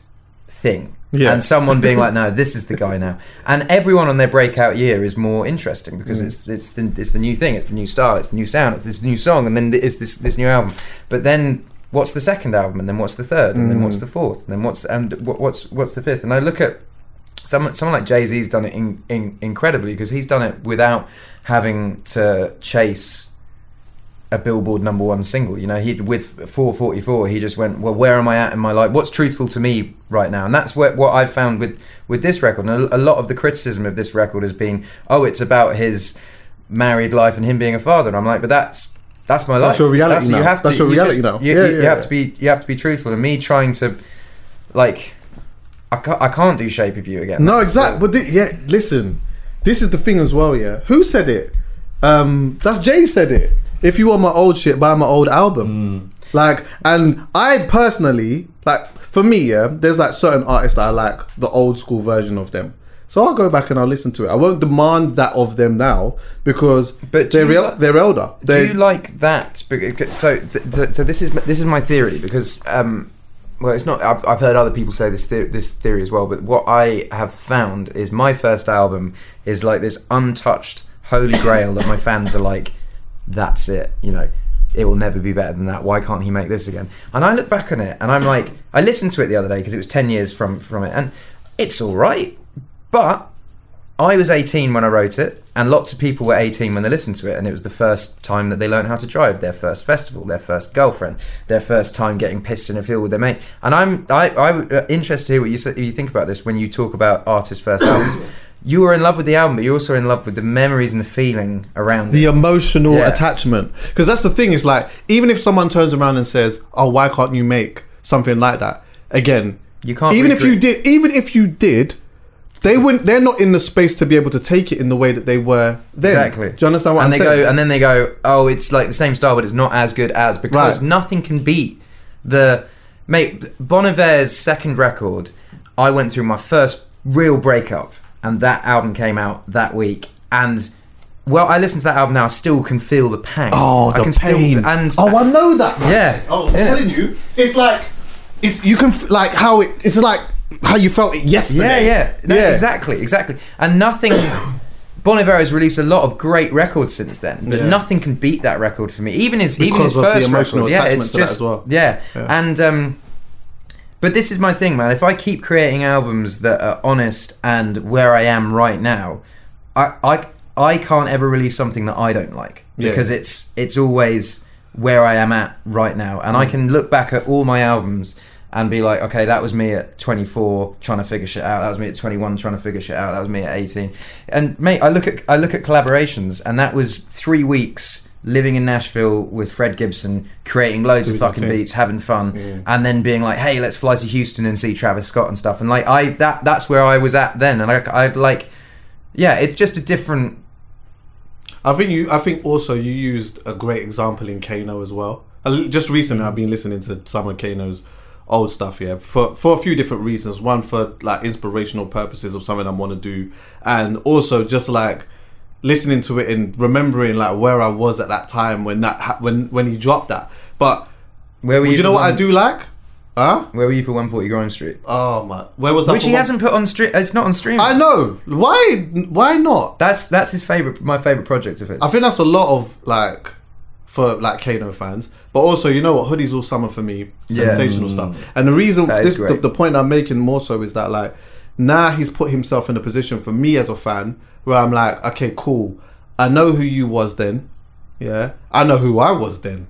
thing Yeah. and someone being like no this is the guy now and everyone on their breakout year is more interesting because Mm. it's it's the, it's the new thing it's the new style it's the new sound it's this new song and then it's this this new album but then what's the second album and then what's the third and then Mm. what's the fourth and then what's and what- what's what's the fifth and I look at someone someone like Jay Z's done it in, in, incredibly because he's done it without having to chase a Billboard number one single. You know, he with 4:44, he just went, well, where am I at in my life? What's truthful to me right now? And that's what what I've found with with this record. And a, a lot of the criticism of this record has been, oh, it's about his married life and him being a father. And I'm like, but that's that's my life. That's your reality You now. have to. That's your you reality just- now. You, Yeah, you, you yeah, have to be you have to be truthful. And me trying to like. I can't, I can't do shape of you again. no exactly but thi- yeah listen this is the thing as well yeah who said it um that's jay said it if you want my old shit buy my old album like and i personally like for me yeah there's like certain artists that i like the old school version of them so I'll go back and I'll listen to it. I won't demand that of them now because But they're el- they're elder. Do They you like that? So, th- th- so this is this is my theory because, um, well, it's not. I've, I've heard other people say this the- this theory as well. But what I have found is my first album is like this untouched holy grail that my fans are like, that's it. You know, it will never be better than that. Why can't he make this again? And I look back on it and I'm like, I listened to it the other day because it was ten years from from it, and it's all right, but I was 18 when I wrote it, and lots of people were 18 when they listened to it, and it was the first time that they learned how to drive, their first festival, their first girlfriend, their first time getting pissed in a field with their mates. And I'm I I uh, interested to hear what you you think about this when you talk about artists' first albums. You were in love with the album, but you're also in love with the memories and the feeling around the it. emotional Yeah. attachment because that's the thing is like even if someone turns around and says oh why can't you make something like that again You can't even if you did even if you did they wouldn't they're not in the space to be able to take it in the way that they were then Exactly. do you understand what and i'm they saying go, and then they go, oh, it's like the same style, but it's not as good as because Right. nothing can beat the mate. Bon Iver's second record. I went through my first real breakup, and that album came out that week, and. Well, I listen to that album now. I still can feel the pang. oh I the can pain Still, and oh i know that man. Yeah. oh i'm Yeah. telling you it's like it's you can f- like how it it's like how you felt it Yeah, yesterday yeah, no, Yeah. exactly, exactly. And nothing. Bon Iver has released a lot of great records since then, but Yeah. nothing can beat that record for me. Even his, even his of the first emotional record, yeah, attachment it's to that just as well. yeah. Yeah. And um, but this is my thing, man. If I keep creating albums that are honest and where I am right now, I I I can't ever release something that I don't like because it's it's always where I am at right now, and I Mm. can look back at all my albums and be like, okay, that was me at 24 trying to figure shit out. That was me at 21 trying to figure shit out. That was me at 18. And mate, I look at I look at collaborations, and that was three weeks living in Nashville with Fred Gibson, creating loads of fucking beats, having fun, and then being like, hey, let's fly to Houston and see Travis Scott and stuff. And like I that that's where I was at then, and I I like, yeah, it's just a different. I think you. I think also you used a great example in Kano as well. Just recently, mm. I've been listening to some of Kano's old stuff. Yeah, for for a few different reasons. One for like inspirational purposes of something I want to do, and also just like listening to it and remembering like where I was at that time when that ha- when when he dropped that. But Where were do you? you know what I do like? Huh? Where were you for 140 Grime Street? Oh my! Where was that? Which he one- hasn't put on stream. It's not on stream. I know. Why? Why not? That's that's his favorite, my favorite project of his. I think that's a lot of like for like Kano fans, but also you know what hoodies all summer for me, Yeah. sensational stuff. And the reason this, the, the point I'm making more so is that like now he's put himself in a position for me as a fan where I'm like, okay, cool. I know who you was then, yeah. I know who I was then.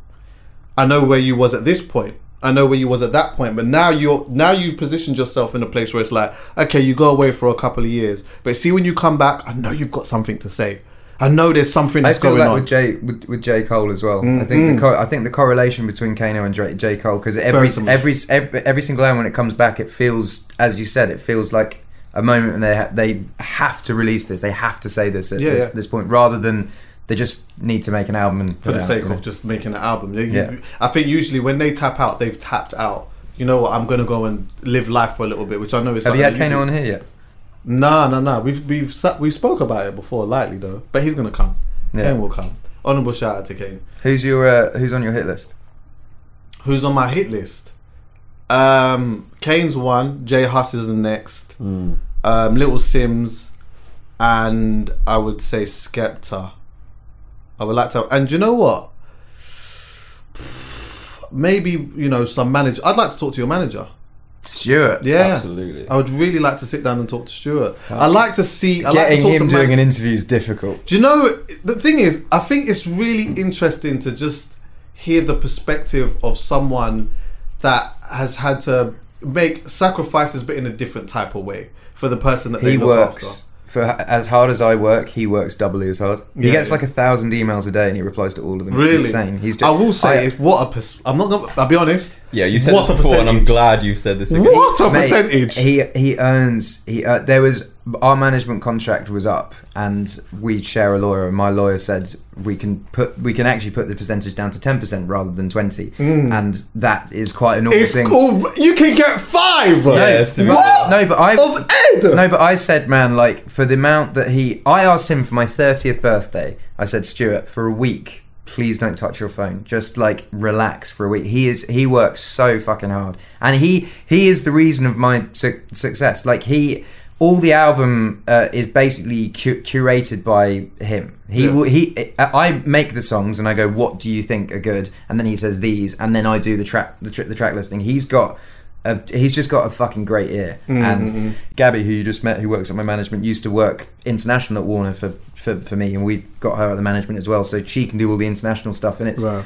I know where you was at this point. I know where you was at that point, but now you're now you've positioned yourself in a place where it's like, okay, you go away for a couple of years, but see when you come back, I know you've got something to say. I know there's something I that's feel going that on. with J with, with J Cole as well. I think the mm-hmm. co- I think the correlation between Kano and J, J Cole because every, every every every single album when it comes back, it feels as you said, it feels like a moment when they ha- they have to release this, they have to say this at Yeah, this, yeah. this point, rather than they just need to make an album and for the it out, sake you know? of just making an album. They- you- Yeah. I think usually when they tap out, they've tapped out. You know what? I'm gonna go and live life for a little bit, which I know is. Have you had Kano on here yet? Nah, nah, nah. We've we've we spoke about it before, lightly though. But he's gonna come. Yeah. Kane will come. Honorable shout out to Kane. Who's your uh, who's on your hit list? Who's on my hit list? Um, Kane's one. J Hus is the next. Um, Little Simz, and I would say Skepta. I would like to. And you know what? Maybe you know some manager. I'd like to talk to your manager. Stuart. Yeah, Absolutely. I would really like to sit down and talk to Stuart. I like to see. I like to Getting talk him to doing man- an interview is difficult. Do you know the thing is? I think it's really interesting to just hear the perspective of someone that has had to make sacrifices, but in a different type of way for the person that they He look works after. For as hard as I work. He works doubly as hard. He Yeah, gets yeah. like a thousand emails a day, and he replies to all of them. It's Really, insane. He's. I will say, I- it's what a. Pers- I'm not gonna. I'll be honest. Yeah, you said What this a before, and I'm percentage? glad you said this again. What a Mate, percentage! He he earns he uh, there was our management contract was up and we share a lawyer and my lawyer said we can put we can actually put the percentage down to ten percent rather than twenty and that is quite an normal Mm. it's thing. cool. You can get five. Yes, to what? No, but I Of Ed? No, but I said, man, like for the amount that he, I asked him for my thirtieth birthday. I said, Stuart, for a week, please don't touch your phone. Just like relax for a week. He is, he works so fucking hard, and he he is the reason of my su- success. Like he. All the album uh, is basically cu- curated by him. He Yeah. will. He. I make the songs and I go, "What do you think are good?" And then he says these, and then I do the track, the, tr- the track listing. He's got a, he's just got a fucking great ear. Mm-hmm. And Gabby, who you just met, who works at my management, used to work international at Warner for, for, for me, and we got her at the management as well, so she can do all the international stuff. And it's Right.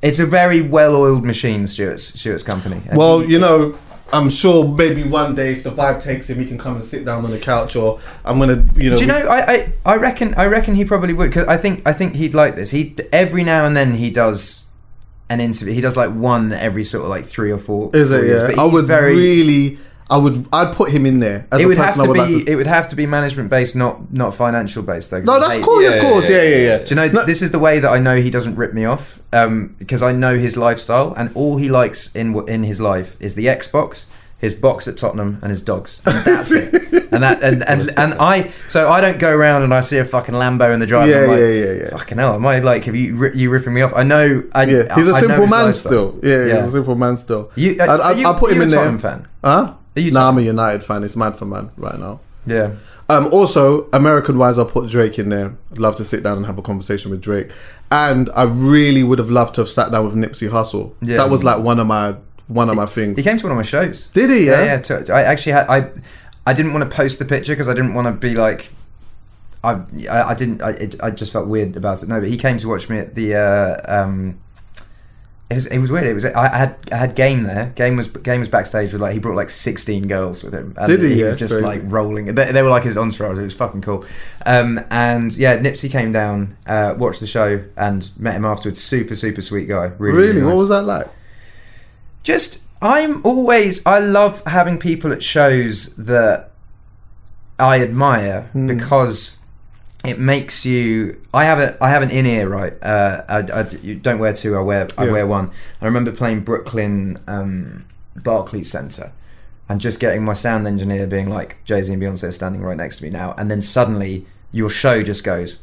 it's a very well-oiled machine, Stuart's Stuart's company. Well, he- you know, I'm sure maybe one day if the vibe takes him, he can come and sit down on the couch, or I'm gonna, you know. Do you know? I, I, I reckon I reckon he probably would because I think I think he'd like this. He every now and then he does an interview. He does like one every sort of like three or four. Is it? years, Yeah. but I would very. really. I would. I'd put him in there as it a would person have I to would be. like to. It would have to be management based, not not financial based though. no, that's cool. Yeah, of course. yeah, Yeah, yeah, yeah. Do you know No, this is the way that I know he doesn't rip me off um, because I know his lifestyle and all he likes in in his life is the Xbox, his box at Tottenham, and his dogs. And that's it. And that and, and and I so I don't go around and I see a fucking Lambo in the driveway. Yeah, I'm like, yeah, yeah, yeah. Fucking hell, am I like? Have you you ripping me off? I know. I, Yeah, he's a I simple man lifestyle. still. Yeah, Yeah. he's a simple man still. You, uh, are I'd, you, I'll put are him you in a there. Tottenham fan? Huh? Are I'm a United fan. It's mad for man right now. Yeah. Um, also, American wise, I'll put Drake in there. I'd love to sit down and have a conversation with Drake. And I really would have loved to have sat down with Nipsey Hussle. Yeah. That was like one of my one of my things. He came to one of my shows. Did he? Yeah, Yeah. yeah. to- I actually had I, I didn't want to post the picture because I didn't want to be like, I, I, I didn't. I, it, I just felt weird about it. No, but he came to watch me at the. Uh, um, it was, it was weird. It was I, I had I had game there. Game was game was backstage with like he brought like sixteen girls with him. And Did he? He Yeah, was just like rolling. They, they were like his entourage. It was fucking cool. Um, and yeah, Nipsey came down, uh, watched the show, and met him afterwards. Super super sweet guy. Really. Really? really What was that like? just I'm always I love having people at shows that I admire Hmm. because it makes you. I have a I have an in ear right. Uh, I, I you don't wear two. I wear I Yeah. wear one. I remember playing Brooklyn um, Barclays Center. And just getting my sound engineer being like Jay Z and Beyonce are standing right next to me now, and then suddenly your show just goes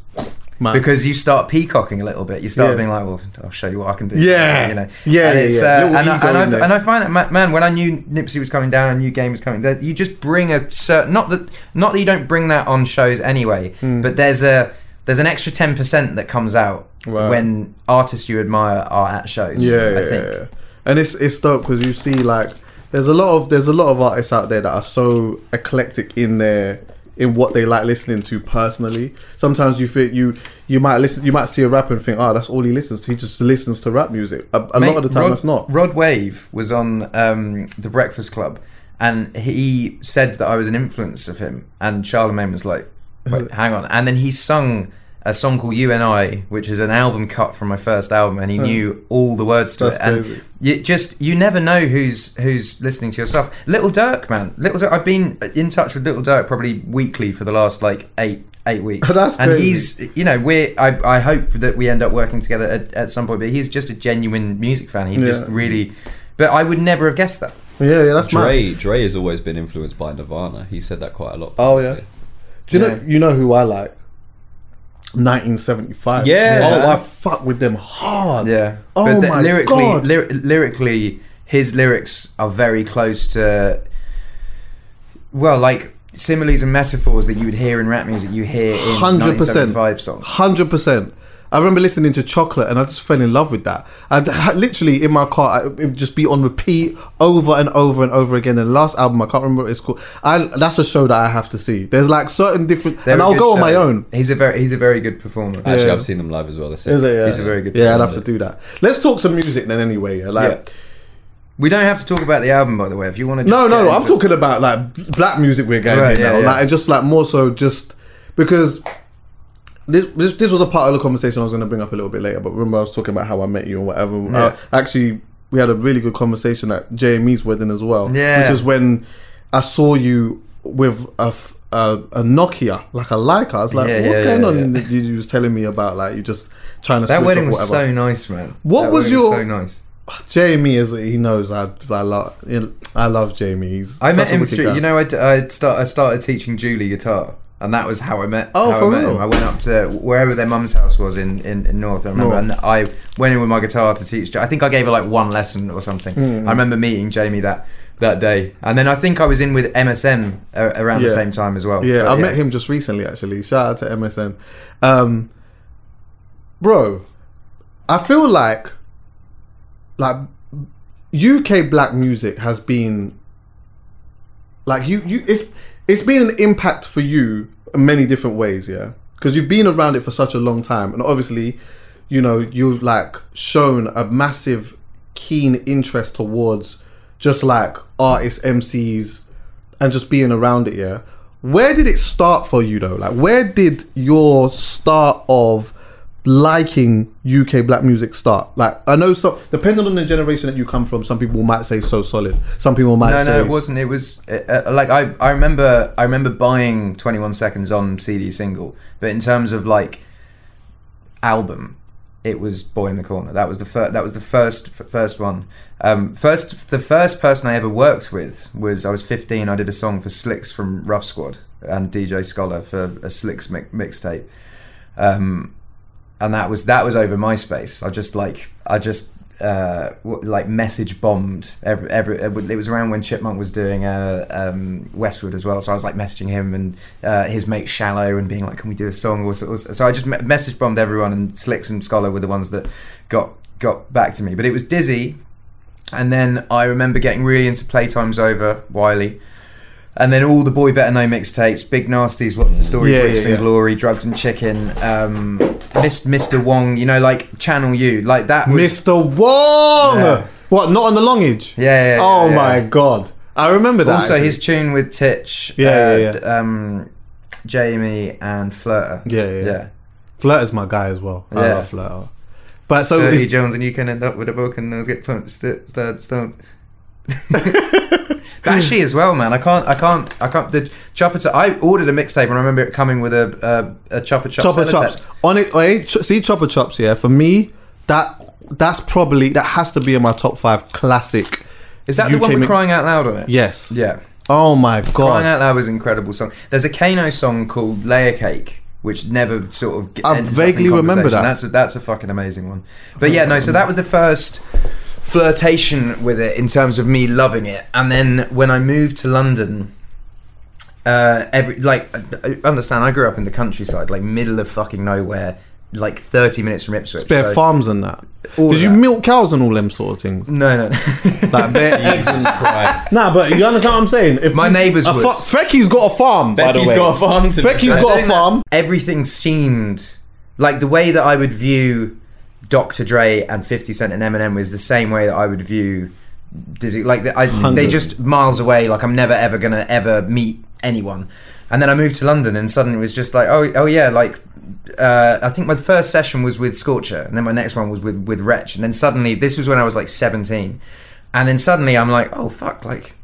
Man. because you start peacocking a little bit. You start Yeah. being like, "Well, I'll show you what I can do." Yeah. you know. Yeah, and yeah. Uh, and, I, and, I, and I find that man, when I knew Nipsey was coming down, and a new game was coming, that you just bring a certain not that not that you don't bring that on shows anyway, Hmm. but there's a there's an extra ten percent that comes out Right. when artists you admire are at shows. Yeah, I think. yeah. and it's it's dope because you see like there's a lot of there's a lot of artists out there that are so eclectic in their in what they like listening to personally. Sometimes you feel you you might listen you might see a rapper and think, oh, that's all he listens to. He just listens to rap music. A, a Mate, lot of the time, Rod, that's not. Rod Wave was on um, the Breakfast Club, and he said that I was an influence of him. And Charlemagne was like, "Wait, hang on!" And then he sung a song called "You and I," which is an album cut from my first album, and he hmm. knew all the words to That's it. And crazy. you just you never know who's who's listening to your stuff. Little Durk, man, Little Durk. I've been in touch with Little Durk probably weekly for the last like eight eight weeks. That's and crazy. he's you know we're I, I hope that we end up working together at, at some point but he's just a genuine music fan he just really but I would never have guessed that Yeah, yeah, that's mad. Dre, Dre has always been influenced by Nirvana. He said that quite a lot. Oh yeah. Do you Yeah. know you know who I like? 1975. Yeah. Oh, I fuck with them hard. yeah Oh but my lyrically God. lyri- lyrically his lyrics are very close to well like similes and metaphors that you would hear in rap music you hear in Hundred percent, 1975 songs Hundred percent. I remember listening to Chocolate, and I just fell in love with that. I literally in my car, it would just be on repeat over and over and over again. And the last album, I can't remember what it's called. I that's a show that I have to see. There's like certain different, They're and I'll good go on my own. he's a very he's a very good performer Actually, Yeah. I've seen them live as well. They're. Is it? Yeah. He's a very good Yeah, I'd have to do that. Let's talk some music then, anyway. Yeah, like. Yeah. we don't have to talk about the album by the way if you want to No, no, I'm talking about like black music we're getting Right, here yeah, now, yeah. like and just like more so just because this, this this was a part of the conversation I was going to bring up a little bit later. But remember, I was talking about how I met you and whatever. Uh, actually, we had a really good conversation at JME's wedding as well. Yeah. which is when I saw you with a. f- A, a Nokia, like a Leica. I was like, Yeah, "What's yeah, going yeah, on?" yeah. And you, you was telling me about like you just trying to That wedding was so nice, man. What That was your- so nice? Jamie is he knows I I love I love Jamie. He's I met him through. You know, I I start I started teaching Julie guitar, and that was how I met. Oh, for I met real? him. I went up to wherever their mum's house was in, in, in North. I remember, North. and I went in with my guitar to teach. I think I gave her like one lesson or something. Hmm. I remember meeting Jamie that that day, and then I think I was in with MSN around the same time as well. Yeah, But I met him just recently actually. Shout out to MSN. Um bro, I feel like like UK black music has been like you you it's it's been an impact for you in many different ways, yeah. Because you've been around it for such a long time, and obviously, you know, you've like shown a massive keen interest towards just like artists, MCs, and just being around it, yeah. Where did it start for you though? Like where did your start of liking UK black music start? Like I know some depending on the generation that you come from, some people might say so solid. Some people might No, say no, no, it wasn't. It was uh, uh, like I, I remember I remember buying Twenty One Seconds on CD single, but in terms of like album, it was Boy in the Corner. That was the first. That was the first f- first one. Um, first, the first person I ever worked with was I was 15. I did a song for Slix from Ruff Sqwad and DJ Scholar for a Slix mi- mixtape. Um, and that was that was over MySpace. I just like I just uh, like message bombed every every. It was around when Chipmunk was doing uh, um, Westwood as well, so I was like messaging him and uh, his mate Shallow and being like, "Can we do a song?" Or, so, so I just me- message bombed everyone, and Slix and Scholar were the ones that got got back to me. But it was Dizzee, and then I remember getting really into Playtime's Over Wiley. And then all the Boy Better Know mixtapes, Big Nasties, What's the Story, Yeah, yeah, Brixton yeah. Glory, Drugs and Chicken, um, Mr. Wong, you know, like Channel U, like that was. Mr. Wong. Yeah. What? Not on the Longage? Yeah, yeah, yeah, Oh my god, I remember that. Also, actually. his tune with Titch, Yeah, uh, yeah, um, Jamie and Flirta. Yeah, yeah, yeah. yeah. Flirt is my guy as well. I love Flirt. But so Dirty Jones, and you can end up with a broken nose, get punched, st- st- Bashy as well, man. I can't, I can't, I can't. The chopper. T- I ordered a mixtape, and I remember it coming with a a, a chopper chop. chopper chops on it. ch- see chopper chops. Yeah, for me, that that's probably that has to be in my top five classic. Is that the one with mi- crying out loud on it? Yes. Yeah. Oh my god. Crying Out Loud was an incredible song. There's a Kano song called Layer Cake, which never sort of. I ends up in vaguely remember that. That's a, that's a fucking amazing one. But yeah, no. So that was the first flirtation with it in terms of me loving it, and then when I moved to London. Uh, every like, uh, understand. I grew up in the countryside, like middle of fucking nowhere, like thirty minutes from Ipswich. Bare so- farms and that. Did you that. milk cows and all them sort of things? No, no. Like bare eggs and Christ. Nah, but you understand what I'm saying? If My neighbours a would. fa- Fecky's got a farm, Fecky's got a farm to Fecky's I'm got a farm. Everything seemed like the way that I would view Dr. Dre and 50 Cent and Eminem was the same way that I would view Dizzee. Like I, they just miles away. Like I'm never ever gonna ever meet anyone. And then I moved to London, and suddenly it was just like, oh, oh yeah, like uh, I think my first session was with Scorcher, and then my next one was with with Wretch, and then suddenly this was when I was like 17, and then suddenly I'm like, oh fuck, like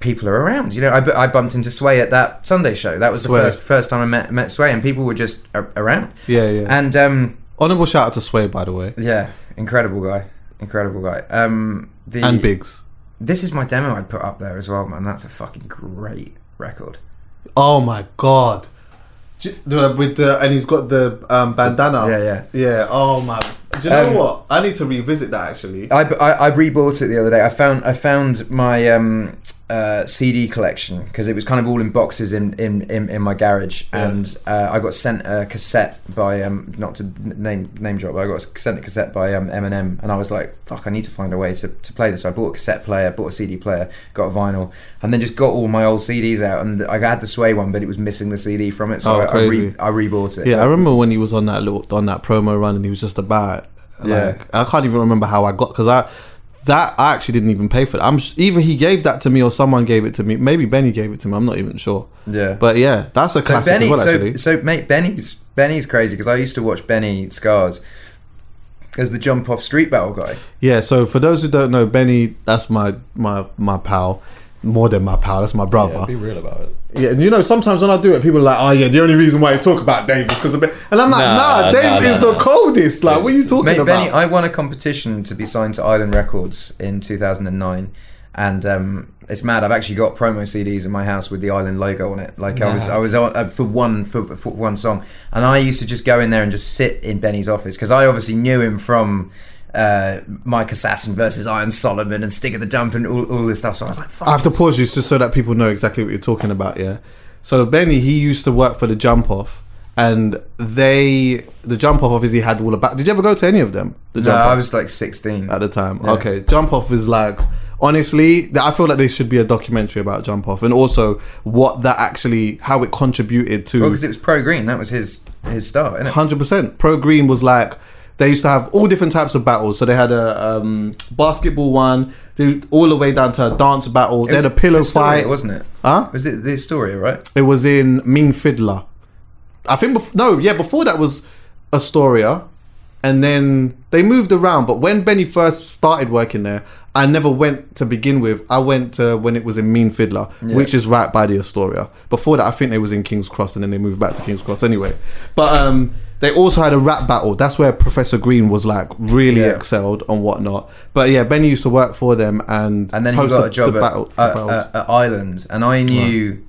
people are around. You know, I, I bumped into Sway at that Sunday show. That was Sway. the first first time I met met Sway, and people were just a- around. Yeah, yeah. And um, Honorable shout out to Sway, by the way, yeah, incredible guy, incredible guy. Um, the, and Biggs. This is my demo I put up there as well, man. That's a fucking great record. Oh my god. With the and he's got the um, bandana. Yeah, yeah. yeah. Oh my. Do you know Um, what? I need to revisit that actually. I, I, I rebought it the other day. I found I found my um, uh, CD collection because it was kind of all in boxes in in, in, in my garage, and uh, I got sent a cassette by um, not to name name drop, but I got sent a cassette by um, Eminem, and I was like, fuck, I need to find a way to, to play this. So I bought a cassette player, bought a CD player, got a vinyl, and then just got all my old CDs out, and I had the Sway one, but it was missing the CD from it, so Oh, I, I, re- I rebought it. Yeah, I remember when he was on that little on that promo run and he was just about. Like, Yeah. I can't even remember how I got because I that I actually didn't even pay for that. I'm either he gave that to me or someone gave it to me. Maybe Benny gave it to me. I'm not even sure. Yeah. But yeah, that's a So classic Benny, well. so, Actually, so mate, Benny's Benny's crazy because I used to watch Benny Scars as the jump off street battle guy. yeah. So for those who don't know, Benny, that's my my my pal. More than my pal, that's my brother. Yeah, be real about it. Yeah, and you know, sometimes when I do it, people are like, "Oh yeah, the only reason why you talk about Dave is because of it," and I'm like, Nah, "Nah, Dave nah, is nah, the nah. coldest. Like, what are you talking Mate, about?" Benny, I won a competition to be signed to Island Records in 2009, and um, it's mad. I've actually got promo CDs in my house with the Island logo on it. Like I was, I was on uh, for one for, for one song, and I used to just go in there and just sit in Benny's office because I obviously knew him from. Uh, Mike Assassin versus Iron Solomon and Stick of the Dump and all, all this stuff. So I was like, Fuck I have to pause you just so that people know exactly what you're talking about. Yeah. So Benny, he used to work for the Jump Off, and they the jump off obviously had all about. Did you ever go to any of them? The No, I was like 16. at the time. Yeah. Okay, jump off is like honestly, I feel like there should be a documentary about jump off and also what that actually how it contributed to. Well, because it was pro green. That was his his start? Hundred percent. Pro Green was like they used to have all different types of battles. So they had a um, basketball one, they, all the way down to a dance battle. They had a pillow Astoria, fight. wasn't it? Huh? Was it the Astoria, right? It was in Mean Fiddler. I think bef- no, yeah, before that was Astoria, and then they moved around. But when Benny first started working there, I never went to begin with. I went to when it was in Mean Fiddler, which is right by the Astoria. Before that, I think they was in King's Cross, and then they moved back to King's Cross anyway. But um, they also had a rap battle. That's where Professor Green was like really Yeah. excelled and whatnot. But yeah, Benny used to work for them, and And then he got a job the at, battle- at, at, at Islands, and I knew.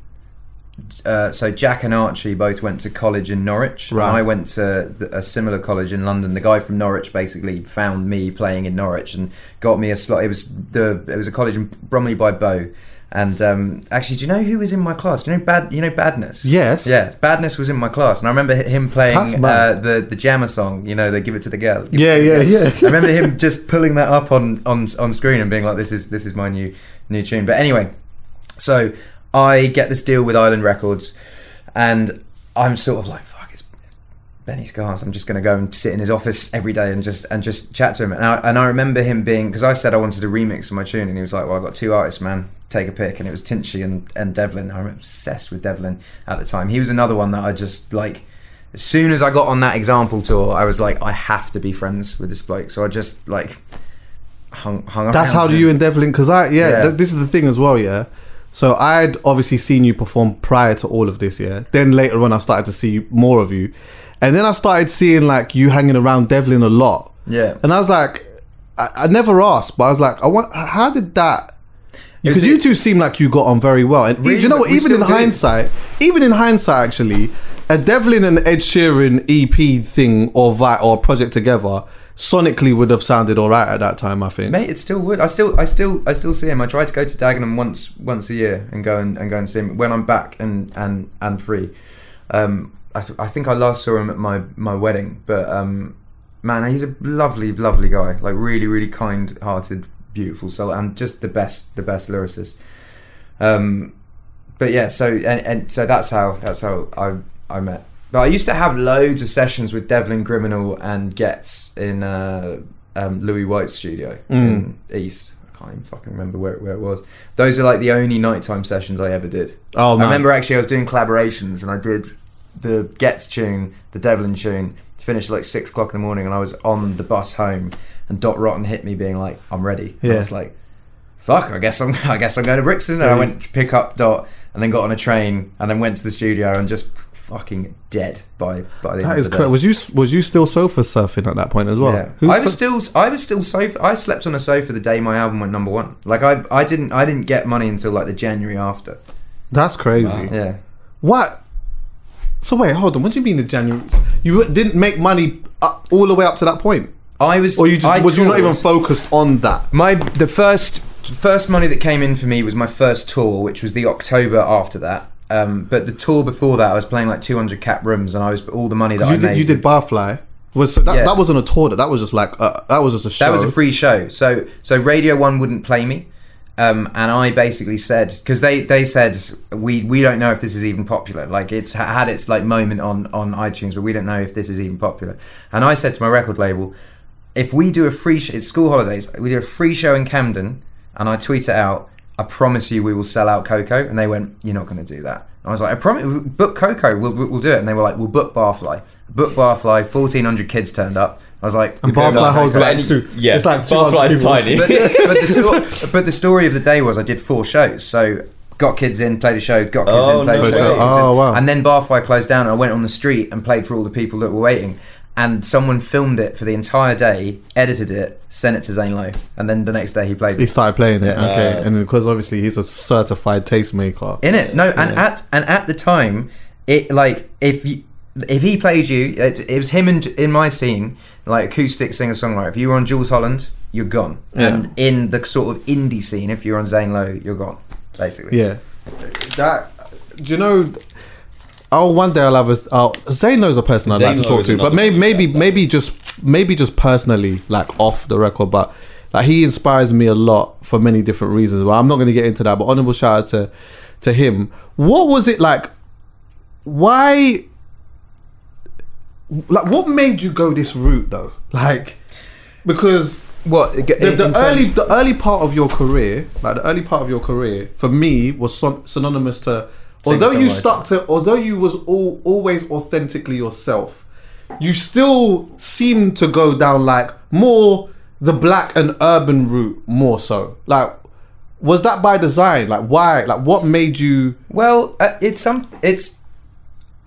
Uh, so Jack and Archie both went to college in Norwich. and Right. I went to the, a similar college in London. The guy from Norwich basically found me playing in Norwich and got me a slot. It was the it was a college in Bromley by Bow. And um, actually, do you know who was in my class? Do you know Bad? You know Badness? Yes. Yeah, Badness was in my class, and I remember him playing uh, the the Jammer song. You know, they give it to the girl. Yeah, yeah, girl. yeah. I remember him just pulling that up on, on on screen and being like, "This is this is my new new tune." But anyway, so I get this deal with Island Records, and I'm sort of like, "Fuck, it's Benny Scars." I'm just going to go and sit in his office every day and just and just chat to him. And I, and I remember him being because I said I wanted a remix of my tune, and he was like, "Well, I've got two artists, man. Take a pick." And it was Tinchy and and Devlin. I'm obsessed with Devlin at the time. He was another one that I just like. As soon as I got on that example tour, I was like, I have to be friends with this bloke. So I just like hung hung around. That's how do him. you and Devlin? Because I yeah, Yeah. th- this is the thing as well. Yeah, so I'd obviously seen you perform prior to all of this. Yeah, then later on I started to see more of you, and then I started seeing like you hanging around Devlin a lot. Yeah. and I was like, I, I never asked, but I was like, I want. How did that? Because you two seem like you got on very well, and you know what? Even in do. hindsight, even in hindsight, actually, a Devlin and Ed Sheeran EP thing or that or project together sonically would have sounded all right at that time. I think. Mate, it still would. I still, I still, I still see him. I try to go to Dagenham once, once a year, and go and, and go and see him when I'm back and and and free. Um, I, th- I think I last saw him at my my wedding, but um, man, he's a lovely, lovely guy. Like really, really kind-hearted, beautiful soul, and just the best, the best lyricist. Um, but yeah, so and, and so that's how that's how I I met. But I used to have loads of sessions with Devlin Criminal and Ghetts in uh, um, Louis White's studio in East. I can't even fucking remember where, where it was. Those are like the only nighttime sessions I ever did. Oh, I remember actually I was doing collaborations and I did the Ghetts tune, the Devlin tune, finished at like six o'clock in the morning and I was on the bus home and Dot Rotten hit me being like, I'm ready. And I Yeah. was like, fuck, I guess I'm I guess I'm going to Brixton. And I went to pick up Dot and then got on a train and then went to the studio and just fucking dead by by the That end is of the correct. day. Was you was you still sofa surfing at that point as well? Yeah. Who's I was so- still I was still sofa I slept on a sofa the day my album went number one. Like I I didn't I didn't get money until like the January after. That's crazy. Yeah. What? So wait, hold on. What do you mean the January? You didn't make money up, all the way up to that point, I was or you just I was you not even focused on that? My the first first money that came in for me was my first tour, which was the October after that. Um, but the tour before that, I was playing like 200 cap rooms, and I was all the money that I You did, made. you did Barfly. Was so that, Yeah. that wasn't a tour? That that was just like uh, that was just a show. That was a free show. So so Radio One wouldn't play me, um, and I basically said because they they said we we don't know if this is even popular. Like it's had its like moment on on iTunes, but we don't know if this is even popular. And I said to my record label, if we do a free sh- it's school holidays, we do a free show in Camden, and I tweet it out. I promise you, we will sell out KOKO. And they went, "You're not going to do that." I was like, "I promise, book KOKO. We'll, we'll we'll do it." And they were like, "We'll book Barfly." Book Barfly. Fourteen hundred kids turned up. I was like, and Barfly book holds like any- two. yeah, it's like 200 Barfly's tiny. but, but, the sto- but the story of the day was I did four shows. So got kids in, played a show, got kids Oh, in, played no a show. way. got kids in. Oh, wow. And then Barfly closed down and I went on the street and played for all the people that were waiting. And someone filmed it for the entire day, edited it, sent it to Zane Lowe. And then the next day he played it. He it. started playing it. Okay, Uh, and because obviously he's a certified tastemaker. in it. No, and at and at the time, it like if you, if he played you, it, it was him and in my scene, like acoustic singer songwriter. If you were on Jools Holland, you're gone. Yeah. And in the sort of indie scene, if you're on Zane Lowe, you're gone. Basically, Yeah, that do you know? Oh, one day I'll have a. Oh, knows a person I'd like to talk to, but another maybe, maybe, maybe just, maybe just personally, like off the record. But like he inspires me a lot for many different reasons. Well, I'm not going to get into that. But honorable shout out to, to him. What was it like? Why? Like, what made you go this route though? Like, because What the, the early the early part of your career, like the early part of your career, for me was son- synonymous to. Although you stuck to, although you was all, always authentically yourself, you still seem to go down like more the black and urban route more so. Like, was that by design? Like, why? Like, what made you? Well, uh, it's some. It's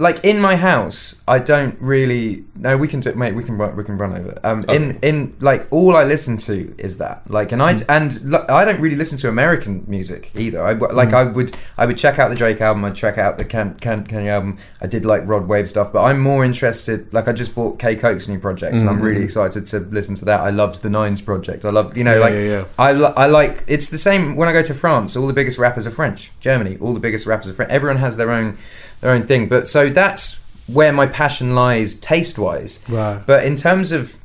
like in my house. I don't really. No, we can do. Mate, we can run. We can run over. Um, oh. in in like all I listen to is that. Like, and I mm. and lo- I don't really listen to American music either. I like mm. I would I would check out the Drake album. I'd check out the Ken Ken Kanye album. I did like Rod Wave stuff, but I'm more interested. Like I just bought K Koke's new project, and I'm mm-hmm. really excited to listen to that. I loved the Nines project. I love you know like yeah, yeah. I, I like it's the same when I go to France. All the biggest rappers are French. Germany, all the biggest rappers are French. Everyone has their own their own thing. But so that's where my passion lies, taste wise. Right. But in terms of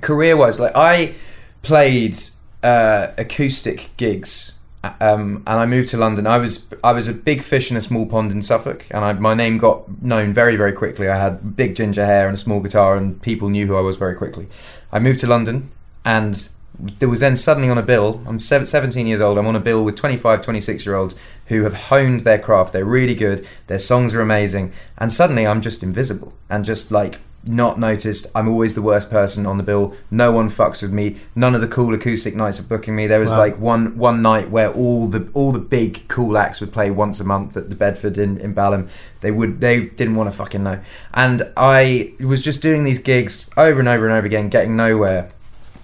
career wise, like I played uh, acoustic gigs. Um, and I moved to London. I was I was a big fish in a small pond in Suffolk, and I, my name got known very very quickly. I had big ginger hair and a small guitar, and people knew who I was very quickly. I moved to London, and there was then suddenly on a bill. I'm 17 years old. I'm on a bill with 25, 26 year olds who have honed their craft. They're really good. Their songs are amazing. And suddenly I'm just invisible and just like not noticed. I'm always the worst person on the bill. No one fucks with me. None of the cool acoustic nights are booking me. There was Wow. like one one night where all the all the big cool acts would play once a month at the Bedford in, in Balham. They would they didn't want to fucking know. And I was just doing these gigs over and over and over again, getting nowhere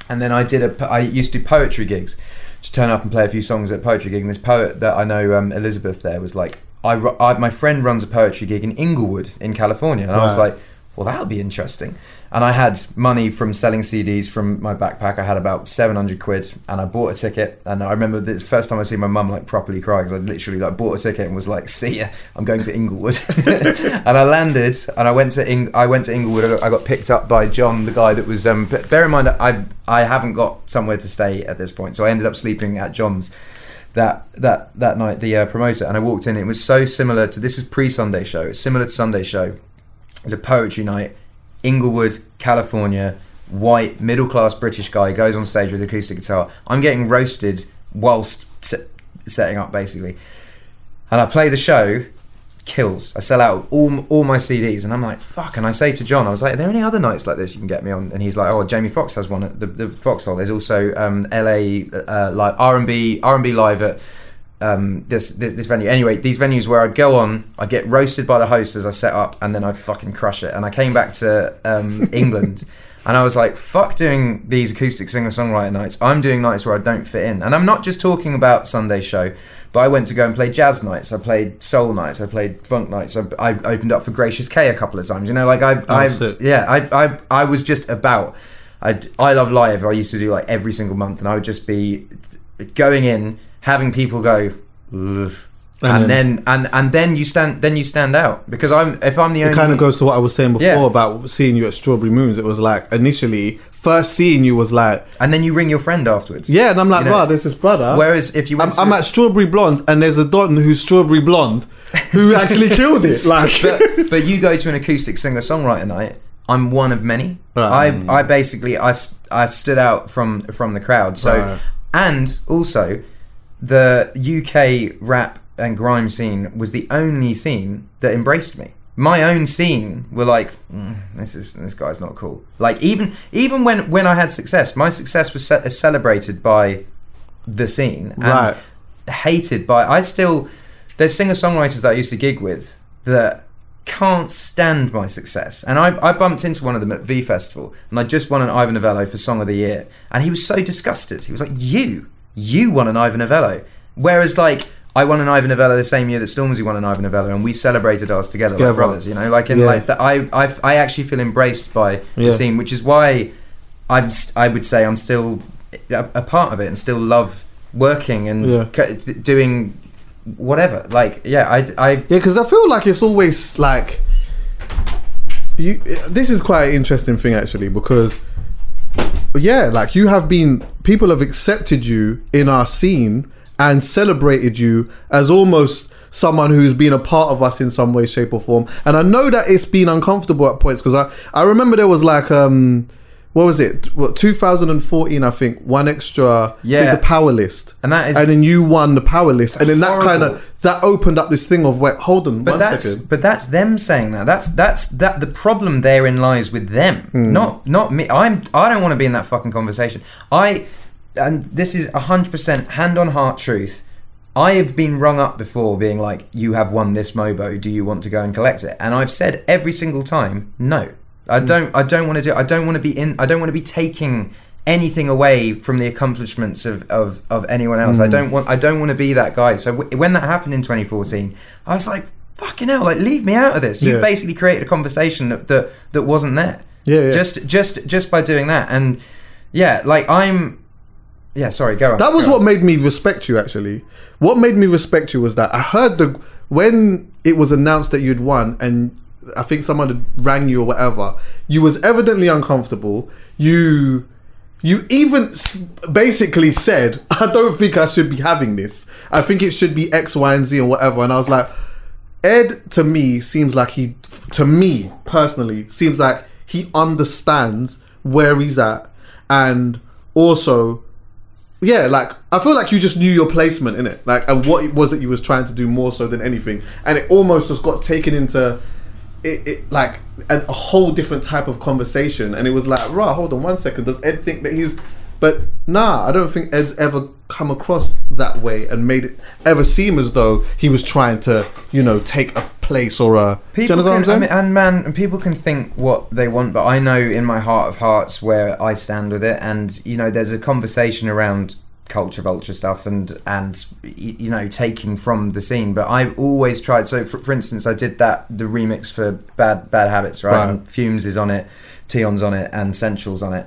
and then I did a I used to do poetry gigs to turn up and play a few songs at poetry gig. And this poet that I know um, Elizabeth there was like I, I my friend runs a poetry gig in Inglewood in California. And I was like well that would be interesting and I had money from selling CDs from my backpack. I had about 700 quid and I bought a ticket. And I remember this first time I see my mum like properly cry because I literally like bought a ticket and was like see ya. I'm going to Inglewood. And I landed and I went to Ing- I went to Inglewood. I got, picked up by John the guy that was um, bear in mind I I haven't got somewhere to stay at this point. So I ended up sleeping at John's that that that night the uh, promoter. And I walked in. It was so similar to this was pre Sunday show. It's similar to Sunday show. It was a poetry night Inglewood California white middle class British guy goes on stage with acoustic guitar. I'm getting roasted whilst se- setting up basically. And I play the show kills. I sell out all, all my CDs and I'm like fuck and I say to John I was like are there any other nights like this you can get me on? And he's like oh Jamie Foxx has one at the, the Foxhole. There's also um, LA uh, like R&B R&B live at um, this, this this venue. Anyway, these venues where I'd go on, I'd get roasted by the host as I set up, and then I'd fucking crush it. And I came back to um, England, and I was like, "Fuck doing these acoustic singer songwriter nights. I'm doing nights where I don't fit in." And I'm not just talking about Sunday show, but I went to go and play jazz nights. I played soul nights. I played funk nights. I, I opened up for Gracious K a couple of times. You know, like I, I, yeah, I, I, I was just about. I, I love live. I used to do like every single month, and I would just be going in, having people go, "Ugh," and, then, and and then you stand then you stand out because I'm if I'm the It only kind of goes to what I was saying before Yeah. about seeing you at Strawberry Moons. It was like initially, first seeing you was like, and then you ring your friend afterwards. yeah, and I'm like, You know, wow, there's this brother. Whereas if you I'm, went I'm at Strawberry Blonde, and there's a Don who's Strawberry Blonde, who actually killed it. Like, but, but you go to an acoustic singer songwriter night. I'm one of many. Right. I I basically I I stood out from from the crowd. So Right. and also the UK rap and grime scene was the only scene that embraced me. My own scene were like, "Mm, this is this guy's not cool. Like even even when when I had success, my success was ce- celebrated by the scene and Right. hated by. I still there's singer songwriters that I used to gig with that can't stand my success. And I, I bumped into one of them at V Festival, and I just won an Ivor Novello for Song of the Year, and he was so disgusted. He was like, "You, you won an Ivor Novello," whereas like. I won an Ivor Novello the same year that Stormzy won an Ivor Novello, and we celebrated ours together, like brothers. You know, like in Yeah. like that. I, I I actually feel embraced by Yeah. the scene, which is why I'm st- I would say I'm still a, a part of it and still love working and Yeah. c- doing whatever. Like, yeah, I, I Yeah, because I feel like it's always like you. This is quite an interesting thing actually because yeah, like you have been people have accepted you in our scene and celebrated you as almost someone who's been a part of us in some way, shape, or form. And I know that it's been uncomfortable at points because I I remember there was like um. What was it? What 2014? I think one extra. Yeah. did the power list, And that is- and then you won the power list, and then that kind of that opened up this thing of wait, hold on, But that's second. but that's them saying that. That's that's that the problem therein lies with them, Hmm. not not me. I'm I don't want to be in that fucking conversation. I and this is hundred percent hand on heart truth. I have been rung up before, being like, "You have won this Mobo. Do you want to go and collect it?" And I've said every single time, "No, I Hmm. don't. I don't want to do. I don't want to be in. I don't want to be taking." anything away from the accomplishments of, of, of anyone else Hmm. I don't want I don't want to be that guy so w- when that happened in 2014 I was like fucking hell like leave me out of this you've Yeah. basically created a conversation that, that that wasn't there Yeah, yeah. just just just by doing that and yeah like I'm yeah sorry go on That was what on. made me respect you. Actually, what made me respect you was that I heard the when it was announced that you'd won, and I think someone had rang you or whatever. You was evidently uncomfortable. You, you even basically said, "I don't think I should be having this. I think it should be X, Y, and Z or whatever." And I was like, Ed to me seems like he to me personally seems like he understands where he's at and also yeah like I feel like you just knew your placement in it like and what it was that you was trying to do more so than anything and it almost just got taken into it, it like a, a whole different type of conversation. And it was like right hold on one second. Does Ed think that he's but nah I don't think Ed's ever come across that way and made it ever seem as though he was trying to you know take a place or a you People understand I'm can, I mean, and man, and people can think what they want, but I know in my heart of hearts where I stand with it. And you know, there's a conversation around culture vulture stuff and and you know taking from the scene. But I've always tried. So, for, for instance, I did that the remix for Bad Bad Habits, right? Right. Fumez is on it, Tion's on it, and Central's on it.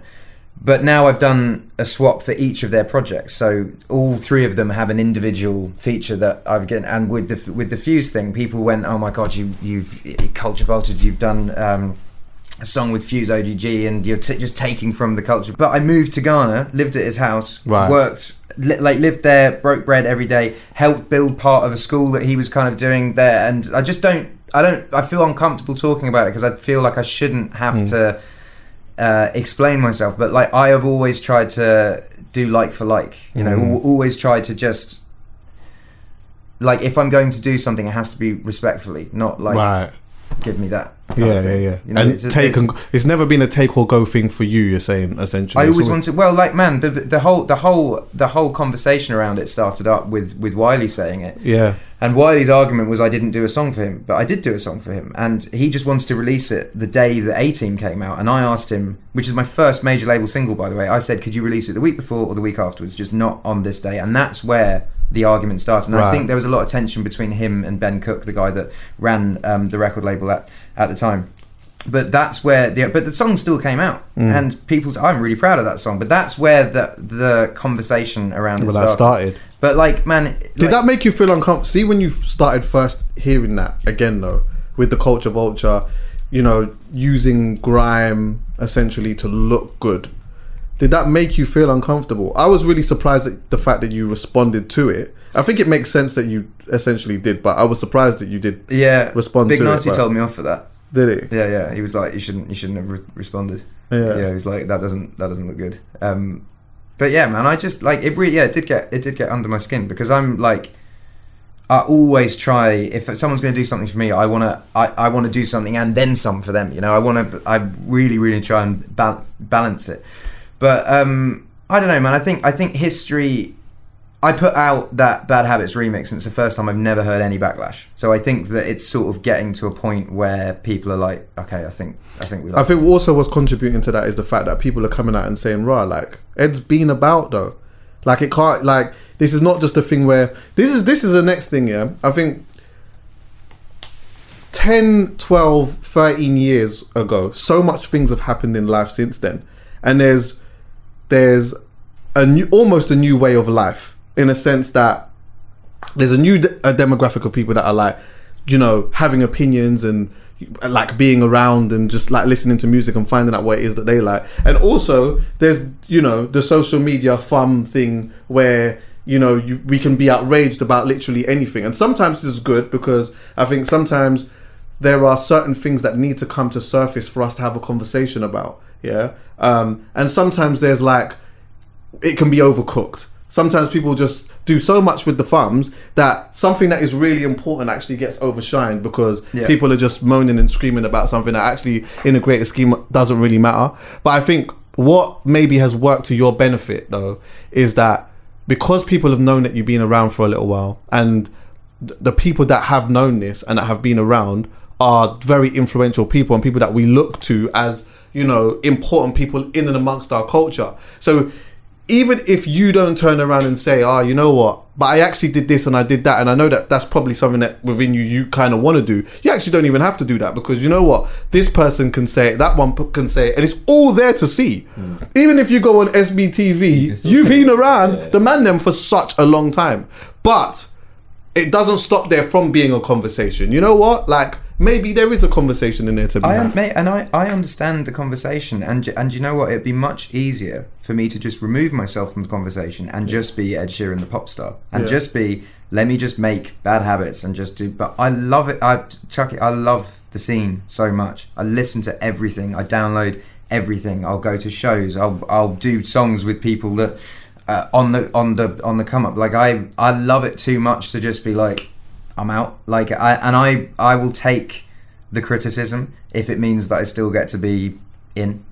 But now I've done a swap for each of their projects, so all three of them have an individual feature that I've getting. And with the with the Fuse thing, people went, "Oh my god, you you've culture vulture, you've done." Um, a song with Fuse ODG, and you're t- just taking from the culture. But I moved to Ghana, lived at his house, Right. worked li- like lived there, broke bread every day, helped build part of a school that he was kind of doing there, and I just don't, I don't, I feel uncomfortable talking about it because I feel like I shouldn't have Hmm. to uh, explain myself. But like I have always tried to do like for like, you know, Hmm. always tried to just like if I'm going to do something, it has to be respectfully, not like right give me that. Yeah yeah yeah. You know, and it's take it's- and it's never been a take or go thing for you you're saying essentially. I always wanted. Well, like man, the the whole the whole the whole conversation around it started up with with Wiley saying it, yeah. And Wiley's argument was I didn't do a song for him, but I did do a song for him, and he just wanted to release it the day that A Team came out, and I asked him, which is my first major label single, by the way. I said, could you release it the week before or the week afterwards, just not on this day, and that's where the argument started. And I think there was a lot of tension between him and Ben Cook, the guy that ran um, the record label at at the time but that's where the but the song still came out Mm. and people's I'm really proud of that song but that's where the the conversation around it Well, that started. started. but like man Did that make you feel uncomfortable? See, when you started first hearing that again, though, with the culture vulture, you know, using grime essentially to look good, did that make you feel uncomfortable? I was really surprised at the fact that you responded to it. I think it makes sense that you essentially did, but I was surprised that you did. yeah respond Big to it, Nasty but- told me off for that Did it? yeah yeah he was like you shouldn't you shouldn't have re- responded Yeah. yeah he was like that doesn't that doesn't look good um but yeah man I just like it really yeah it did get it did get under my skin because I'm like I always try if someone's going to do something for me I want to I, I want to do something and then some for them you know I want to I really really try and ba- balance it but um I don't know man I think I think history I put out that Bad Habits remix and it's the first time I've never heard any backlash. So I think that it's sort of getting to a point where people are like okay I think I think we like I think also what's contributing to that is the fact that people are coming out and saying, "Rah, like Ed's been about though, like it can't like this is not just a thing where this is this is the next thing. Yeah, I think 10, 12, 13 years ago, so much things have happened in life since then, and there's there's a new almost a new way of life in a sense that there's a new de- a demographic of people that are like, you know, having opinions and like being around and just like listening to music and finding out what it is that they like. And also, there's you know the social media fun thing where you know you, we can be outraged about literally anything. And sometimes this is good because I think sometimes there are certain things that need to come to surface for us to have a conversation about. Yeah, um, and sometimes there's like it can be overcooked. Sometimes people just do so much with the thumbs that something that is really important actually gets overshined because Yeah. people are just moaning and screaming about something that actually, in a greater scheme, doesn't really matter. But I think what maybe has worked to your benefit though is that because people have known that you've been around for a little while and th- the people that have known this and that have been around are very influential people and people that we look to as you know important people in and amongst our culture so even if you don't turn around and say oh you know what but i actually did this and i did that and i know that that's probably something that within you you kind of want to do you actually don't even have to do that because you know what this person can say it that one can say it and it's all there to see hmm. even if you go on sbtv you've been around Yeah. the man them for such a long time but it doesn't stop there from being a conversation. You know what? Like maybe there is a conversation in there to be I had. mate, and I, I understand the conversation, and and you know what? It'd be much easier for me to just remove myself from the conversation and just be Ed Sheeran, the pop star, and Yeah. just be let me just make bad habits and just do. But I love it. I Chuck it. I love the scene so much. I listen to everything. I download everything. I'll go to shows. I'll I'll do songs with people that. Uh, on the on the on the come up like I I love it too much to just be like I'm out like I and I I will take the criticism if it means that I still get to be in.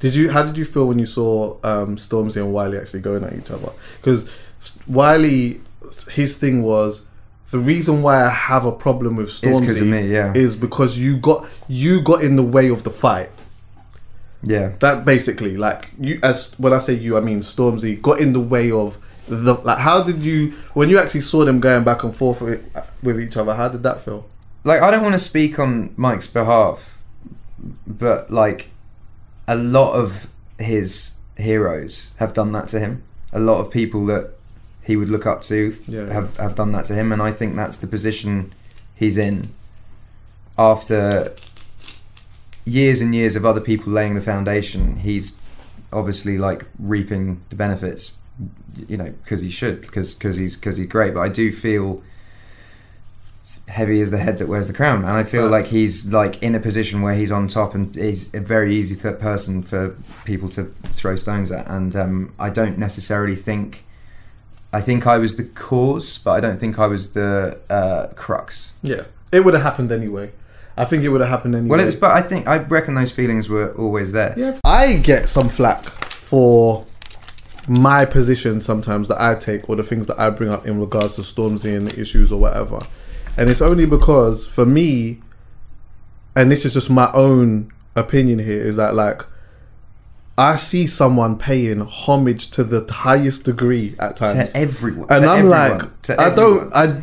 Did you? How did you feel when you saw um, Stormzy and Wiley actually going at each other? Because Wiley, his thing was the reason why I have a problem with Stormzy me, yeah. is because you got you got in the way of the fight. Yeah. That basically, like you, as when I say you, I mean Stormzy got in the way of the like. How did you when you actually saw them going back and forth with, with each other? How did that feel? Like I don't want to speak on Mike's behalf, but like a lot of his heroes have done that to him. A lot of people that he would look up to Yeah. have have done that to him, and I think that's the position he's in after years and years of other people laying the foundation. He's obviously like reaping the benefits, you know, because he should, because because he's because he's great. But I do feel heavy is the head that wears the crown, and I feel like he's like in a position where he's on top, and he's a very easy th- person for people to throw stones at. And um, I don't necessarily think. I think I was the cause, but I don't think I was the uh, crux. Yeah, it would have happened anyway. I think it would have happened anyway. Well, it was, but I think I reckon those feelings were always there. Yeah, I get some flack for my position sometimes that I take or the things that I bring up in regards to Stormzy and issues or whatever. And it's only because for me, and this is just my own opinion here, is that like I see someone paying homage to the highest degree at times. To everyone, and to I'm everyone, like, to I don't. I,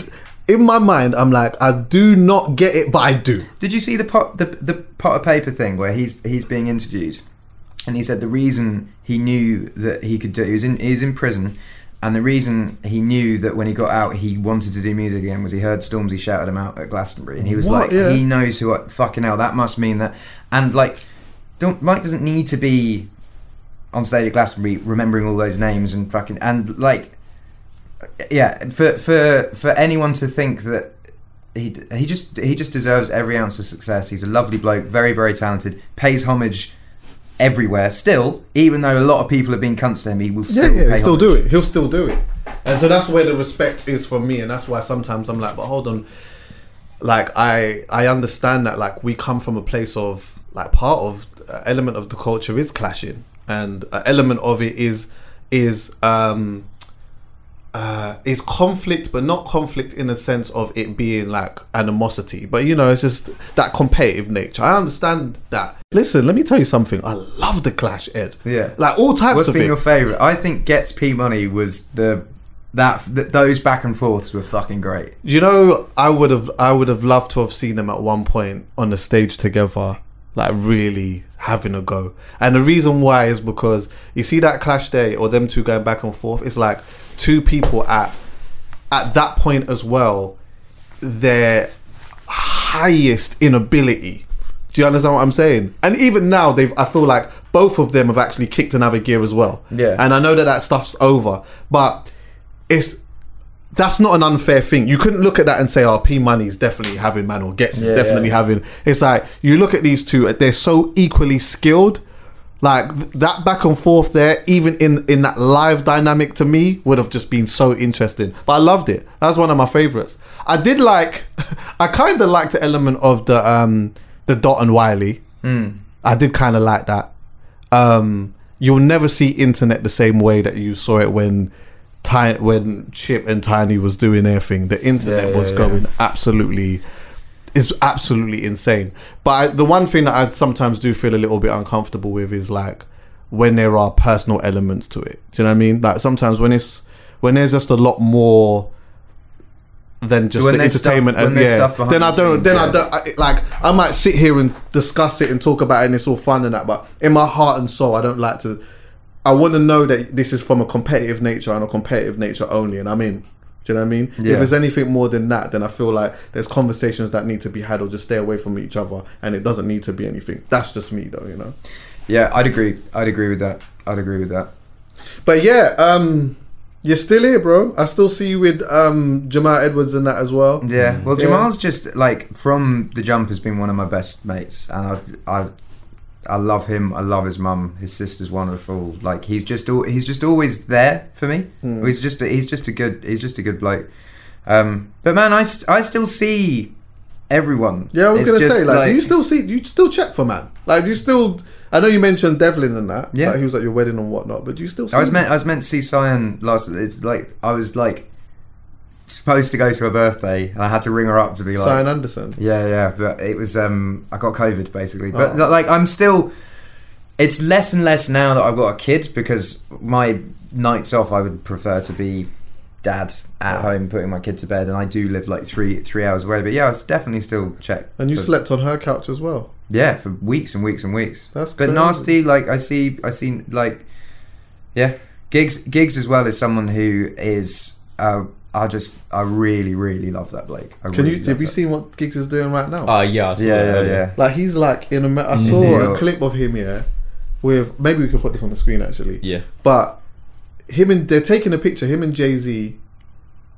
in my mind, I'm like, I do not get it, but I do. Did you see the pot the the Potter Payper thing where he's he's being interviewed, and he said the reason he knew that he could do he was in he was in prison, and the reason he knew that when he got out he wanted to do music again was he heard Stormzy shouted him out at Glastonbury, and he was What? like Yeah. he knows who I fucking hell that must mean that, and like, don't Mike doesn't need to be on stage at Glastonbury remembering all those names and fucking and like yeah for for for anyone to think that he he just he just deserves every ounce of success he's a lovely bloke very very talented pays homage everywhere still even though a lot of people have been cunts to him he will still yeah, he'll still do it. He'll still do it. And so that's where the respect is for me, and that's why sometimes I'm like, but hold on, like I I understand that like we come from a place of like part of uh, element of the culture is clashing, and an element of it is is um uh, is conflict, but not conflict in the sense of it being like animosity. But you know, it's just that competitive nature. I understand that. Listen, let me tell you something. I love the clash, Ed. Yeah. like all types what's of been it. your favorite I think Ghetts P Money was the that th- those back and forths were fucking great You know, I would have, I would have loved to have seen them at one point on the stage together, like really having a go. And the reason why is because you see that clash day or them two going back and forth. It's like two people at at that point as well their highest inability. Do you understand what I'm saying? And even now, they've. I feel like both of them have actually kicked another gear as well. Yeah. And I know that that stuff's over, but it's that's not an unfair thing. You couldn't look at that and say, "Oh, P Money's definitely having man or Ghetts is Yeah, definitely yeah. having." It's like you look at these two; they're so equally skilled. Like th- that back and forth there, even in in that live dynamic, to me would have just been so interesting. But I loved it. That's one of my favorites. I did like. I kind of liked the element of the um the Dot and Wiley. I did kind of like that. Um, you'll never see internet the same way that you saw it when. Ty- when Chip and Tinie was doing their thing, the internet Yeah, was yeah, going absolutely is absolutely insane. But I, the one thing that I sometimes do feel a little bit uncomfortable with is like when there are personal elements to it. Do you know what I mean? Like sometimes when it's when there's just a lot more than just When the there's stuff- entertainment. Uh, and, yeah, stuff then I don't. scenes, then I don't. I, like I might sit here and discuss it and talk about it, and it's all fun and that. But in my heart and soul, I don't like to. I want to know that this is from a competitive nature and a competitive nature only, and I'm in. Do you know what I mean? Yeah. If there's anything more than that, then I feel like there's conversations that need to be had or just stay away from each other, and it doesn't need to be anything. That's just me, though, you know. Yeah, I'd agree. I'd agree with that. I'd agree with that. But yeah, um, you're still here, bro. I still see you with um Jamal Edwards and that as well. Yeah. Well, Yeah. Jamal's just like from the jump has been one of my best mates, and I've, I, I love him. I love his mum. His sister's wonderful. Like he's just al- he's just always there for me. Hmm. He's just a, he's just a good he's just a good bloke. Um, but man, I, st- I still see everyone. Yeah, I was It's gonna say, like, do you still see? Do you still check for man? Like, do you still? I know you mentioned Devlin and that. Yeah. like, he was at your wedding and whatnot. But do you still? See I was him? meant I was meant to see Sian last. It's like I was like supposed to go to her birthday, and I had to ring her up to be like, Sian Anderson. Yeah, yeah, but it was um I got COVID basically. But Oh. like I'm still it's less and less now that I've got a kid because my nights off I would prefer to be dad at home putting my kid to bed and I do live like 3 3 hours away but yeah I was definitely still check And you for- slept on her couch as well. yeah for weeks and weeks and weeks That's but crazy. nasty like I see I see like yeah Giggs Giggs as well as someone who is uh I just I really really love that Blake I Can really you? love Have you that. seen what Giggs is doing right now? Ah, yeah, I saw yeah that yeah earlier. yeah like he's like in a. I saw a clip of him here with maybe we could put this on the screen actually. Yeah. But him and they're taking a picture. Him and Jay Z.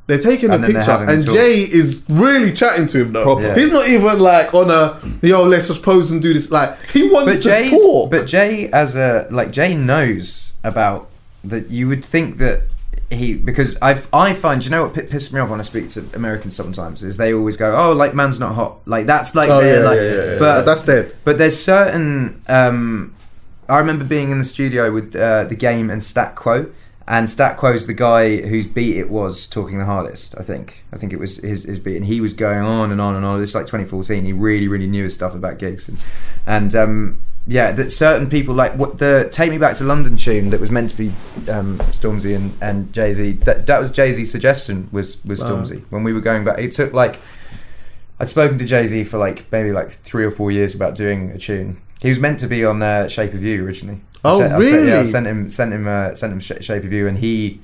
They're taking And a picture, and talk. Jay is really chatting to him though. Yeah. He's not even like on a yo. Let's just pose and do this. Like he wants but to Jay, talk. but Jay as a like Jay knows about that. You would think that he because I I find you know what pi- pisses me off when I speak to Americans sometimes is they always go oh like man's not hot like that's like Oh, their, yeah, like yeah, yeah, but That's dead. But there's certain um, I remember being in the studio with uh, the game and Stat Quo. And Stat Quo's the guy whose beat it was talking the hardest. I think. I think it was his, his beat, and he was going on and on and on. It's like 2014. He really, really knew his stuff about Giggs, and, and um, yeah, that certain people like what the "Take Me Back to London" tune that was meant to be um, Stormzy and, and Jay Z. That that was Jay Z's suggestion. Was was Stormzy when we were going back. It took like I'd spoken to Jay Z for like maybe like three or four years about doing a tune. He was meant to be on uh, Shape of You originally. I Oh, sent- I sent- yeah, I really? sent him sent him uh, sent him Sh- Shape of You, and he.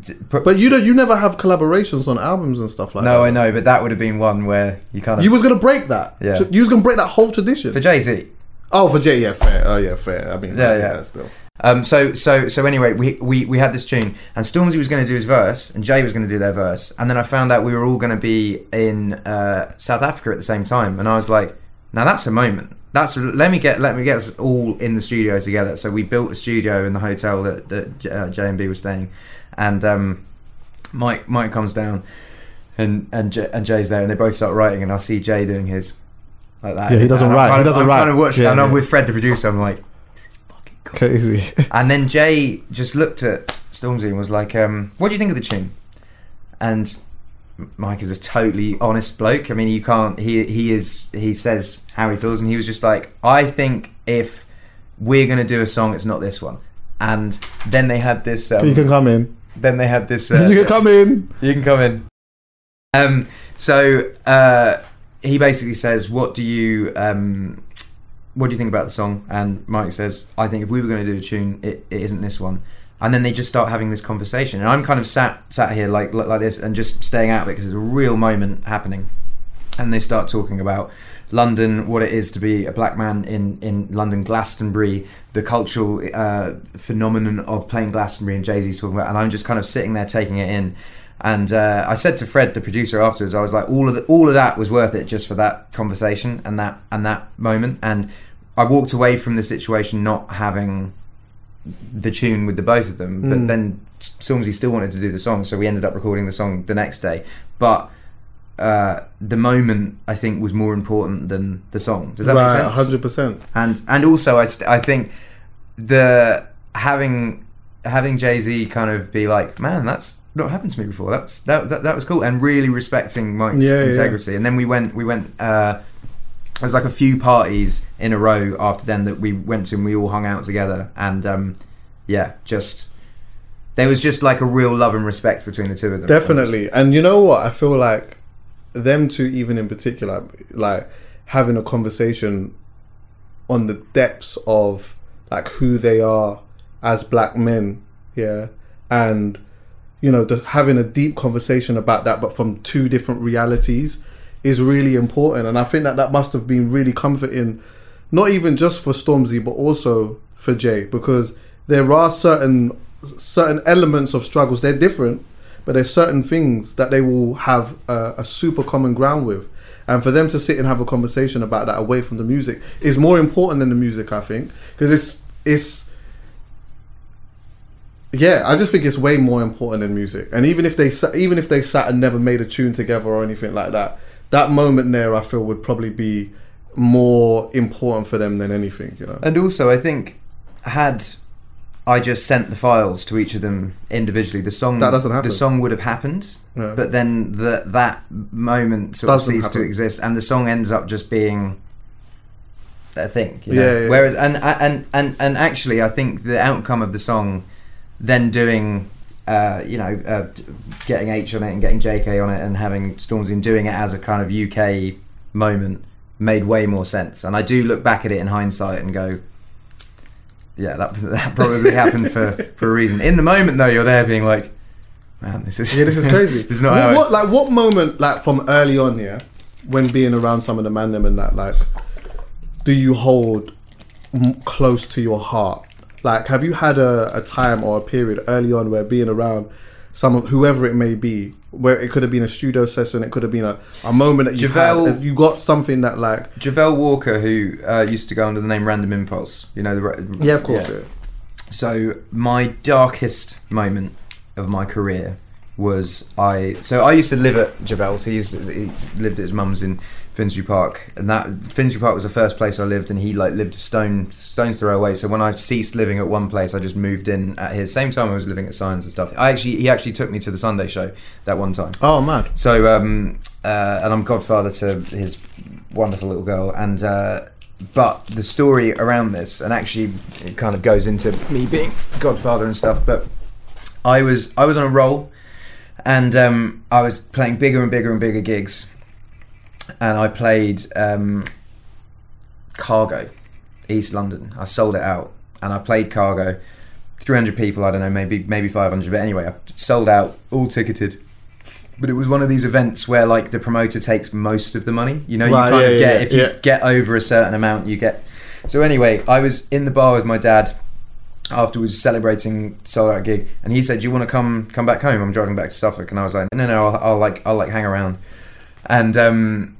d- put- But you don't. You never have collaborations on albums and stuff like that. no, I know, but that would have been one where you kind of You was gonna break that. Yeah. You was gonna break that whole tradition. for Jay Z. oh, for Jay, yeah, fair. Oh, yeah, fair. I mean, Yeah, yeah, yeah. Still. Um, so so so anyway, we, we we had this tune, and Stormzy was going to do his verse, and Jay was going to do their verse, and then I found out we were all going to be in uh, South Africa at the same time, and I was like, now that's a moment. That's let me get let me get us all in the studio together. So we built a studio in the hotel that that uh, J and B was staying, and um, Mike Mike comes down, and and J- and Jay's there, and they both start writing, and I see Jay doing his like that. Yeah, he doesn't write, kind he doesn't I'm write. Kind of Yeah, and I'm with Fred, the producer. I'm like, this is fucking cool. Crazy. And then Jay just looked at Stormzy and was like, um, "What do you think of the tune?" And Mike is a totally honest bloke. I mean, you can't. He he is. He says how he feels, and he was just like, "I think if we're gonna do a song, it's not this one." And then they had this. Um, you can come in. then they had this. Uh, you can come in. you can come in. Um, so uh, he basically says, "What do you um, what do you think about the song?" And Mike says, "I think if we were going to do a tune, it, it isn't this one." and then they just start having this conversation, and I'm kind of sat sat here like like this and just staying out of it because it's a real moment happening, and they start talking about London, what it is to be a black man in, in London, Glastonbury, the cultural uh, phenomenon of playing Glastonbury, and Jay Z's talking about, and I'm just kind of sitting there taking it in. And uh, I said to Fred, the producer, afterwards, I was like, all of the, all of that was worth it just for that conversation and that and that moment. And I walked away from the situation not having the tune with the both of them, but then Stormzy still wanted to do the song, so we ended up recording the song the next day. But uh, the moment I think was more important than the song. Does that make sense? hundred percent. and and also I, st- I think the having having Jay Z kind of be like, man, that's not happened to me before. That's that that, that was cool, and really respecting Mike's Yeah, yeah. integrity. And then we went we went. Uh, there was like a few parties in a row after then that we went to, and we all hung out together. And um, yeah, just there was just like a real love and respect between the two of them. Definitely. And you know what? I feel like them two, even in particular, like having a conversation on the depths of like who they are as black men, yeah, and you know, having a deep conversation about that, but from two different realities, is really important. And I think that that must have been really comforting, not even just for Stormzy, but also for Jay, because there are certain certain elements of struggles. They're different, but there's certain things that they will have a, a super common ground with. And for them to sit and have a conversation about that away from the music is more important than the music, I think, because it's it's yeah, I just think it's way more important than music. And even if they even if they sat and never made a tune together or anything like that, that moment there, I feel would probably be more important for them than anything. You know. And also, I think had I just sent the files to each of them individually, the song That doesn't happen. The song would have happened, Yeah. but then the, that moment sort of Doesn't ceased to exist, and the song ends up just being a thing. You know? Yeah, yeah. Whereas, and and and and actually, I think the outcome of the song, then doing. Uh, you know, uh, getting Aitch on it and getting Jaykae on it and having Stormzy and doing it as a kind of UK moment made way more sense. And I do look back at it in hindsight and go, yeah, that that probably happened for for a reason. In the moment, though, you're there being like, man, this is Yeah, this is crazy. this is not what, what like what moment like from early on, yeah, when being around some of the man them and that like, do you hold m- close to your heart? Like, have you had a, a time or a period early on where being around some whoever it may be, where it could have been a studio session, it could have been a, a moment that you've had. Have you got something that like? Javel Walker, who uh, used to go under the name Random Impulse, you know the ra- Yeah, of course. Yeah. So my darkest moment of my career was I. So I used to live at Javel's. He used to, he lived at his mum's in Finsbury Park, and that Finsbury Park was the first place I lived, and he like lived a stone stones throw away. So when I ceased living at one place, I just moved in at his. Same time I was living at Science and stuff. I actually he actually took me to the Sunday show that one time. Oh man. So, um, uh, and I'm godfather to his wonderful little girl, and uh, but the story around this, and actually, it kind of goes into me being godfather and stuff. But I was I was on a roll, and um, I was playing bigger and bigger and bigger gigs, and I played um, Cargo, East London. I sold it out, and I played Cargo. 300 people, I don't know, maybe maybe 500, but anyway, I sold out, all ticketed but it was one of these events where like the promoter takes most of the money. You know, Right, you kind yeah, of get yeah, if you yeah. get over a certain amount, you get. So anyway, I was in the bar with my dad afterwards celebrating sold out gig, and he said, "Do you want to come come back home? I'm driving back to Suffolk." And I was like, "No, no, I'll, I'll like I'll like hang around." And um,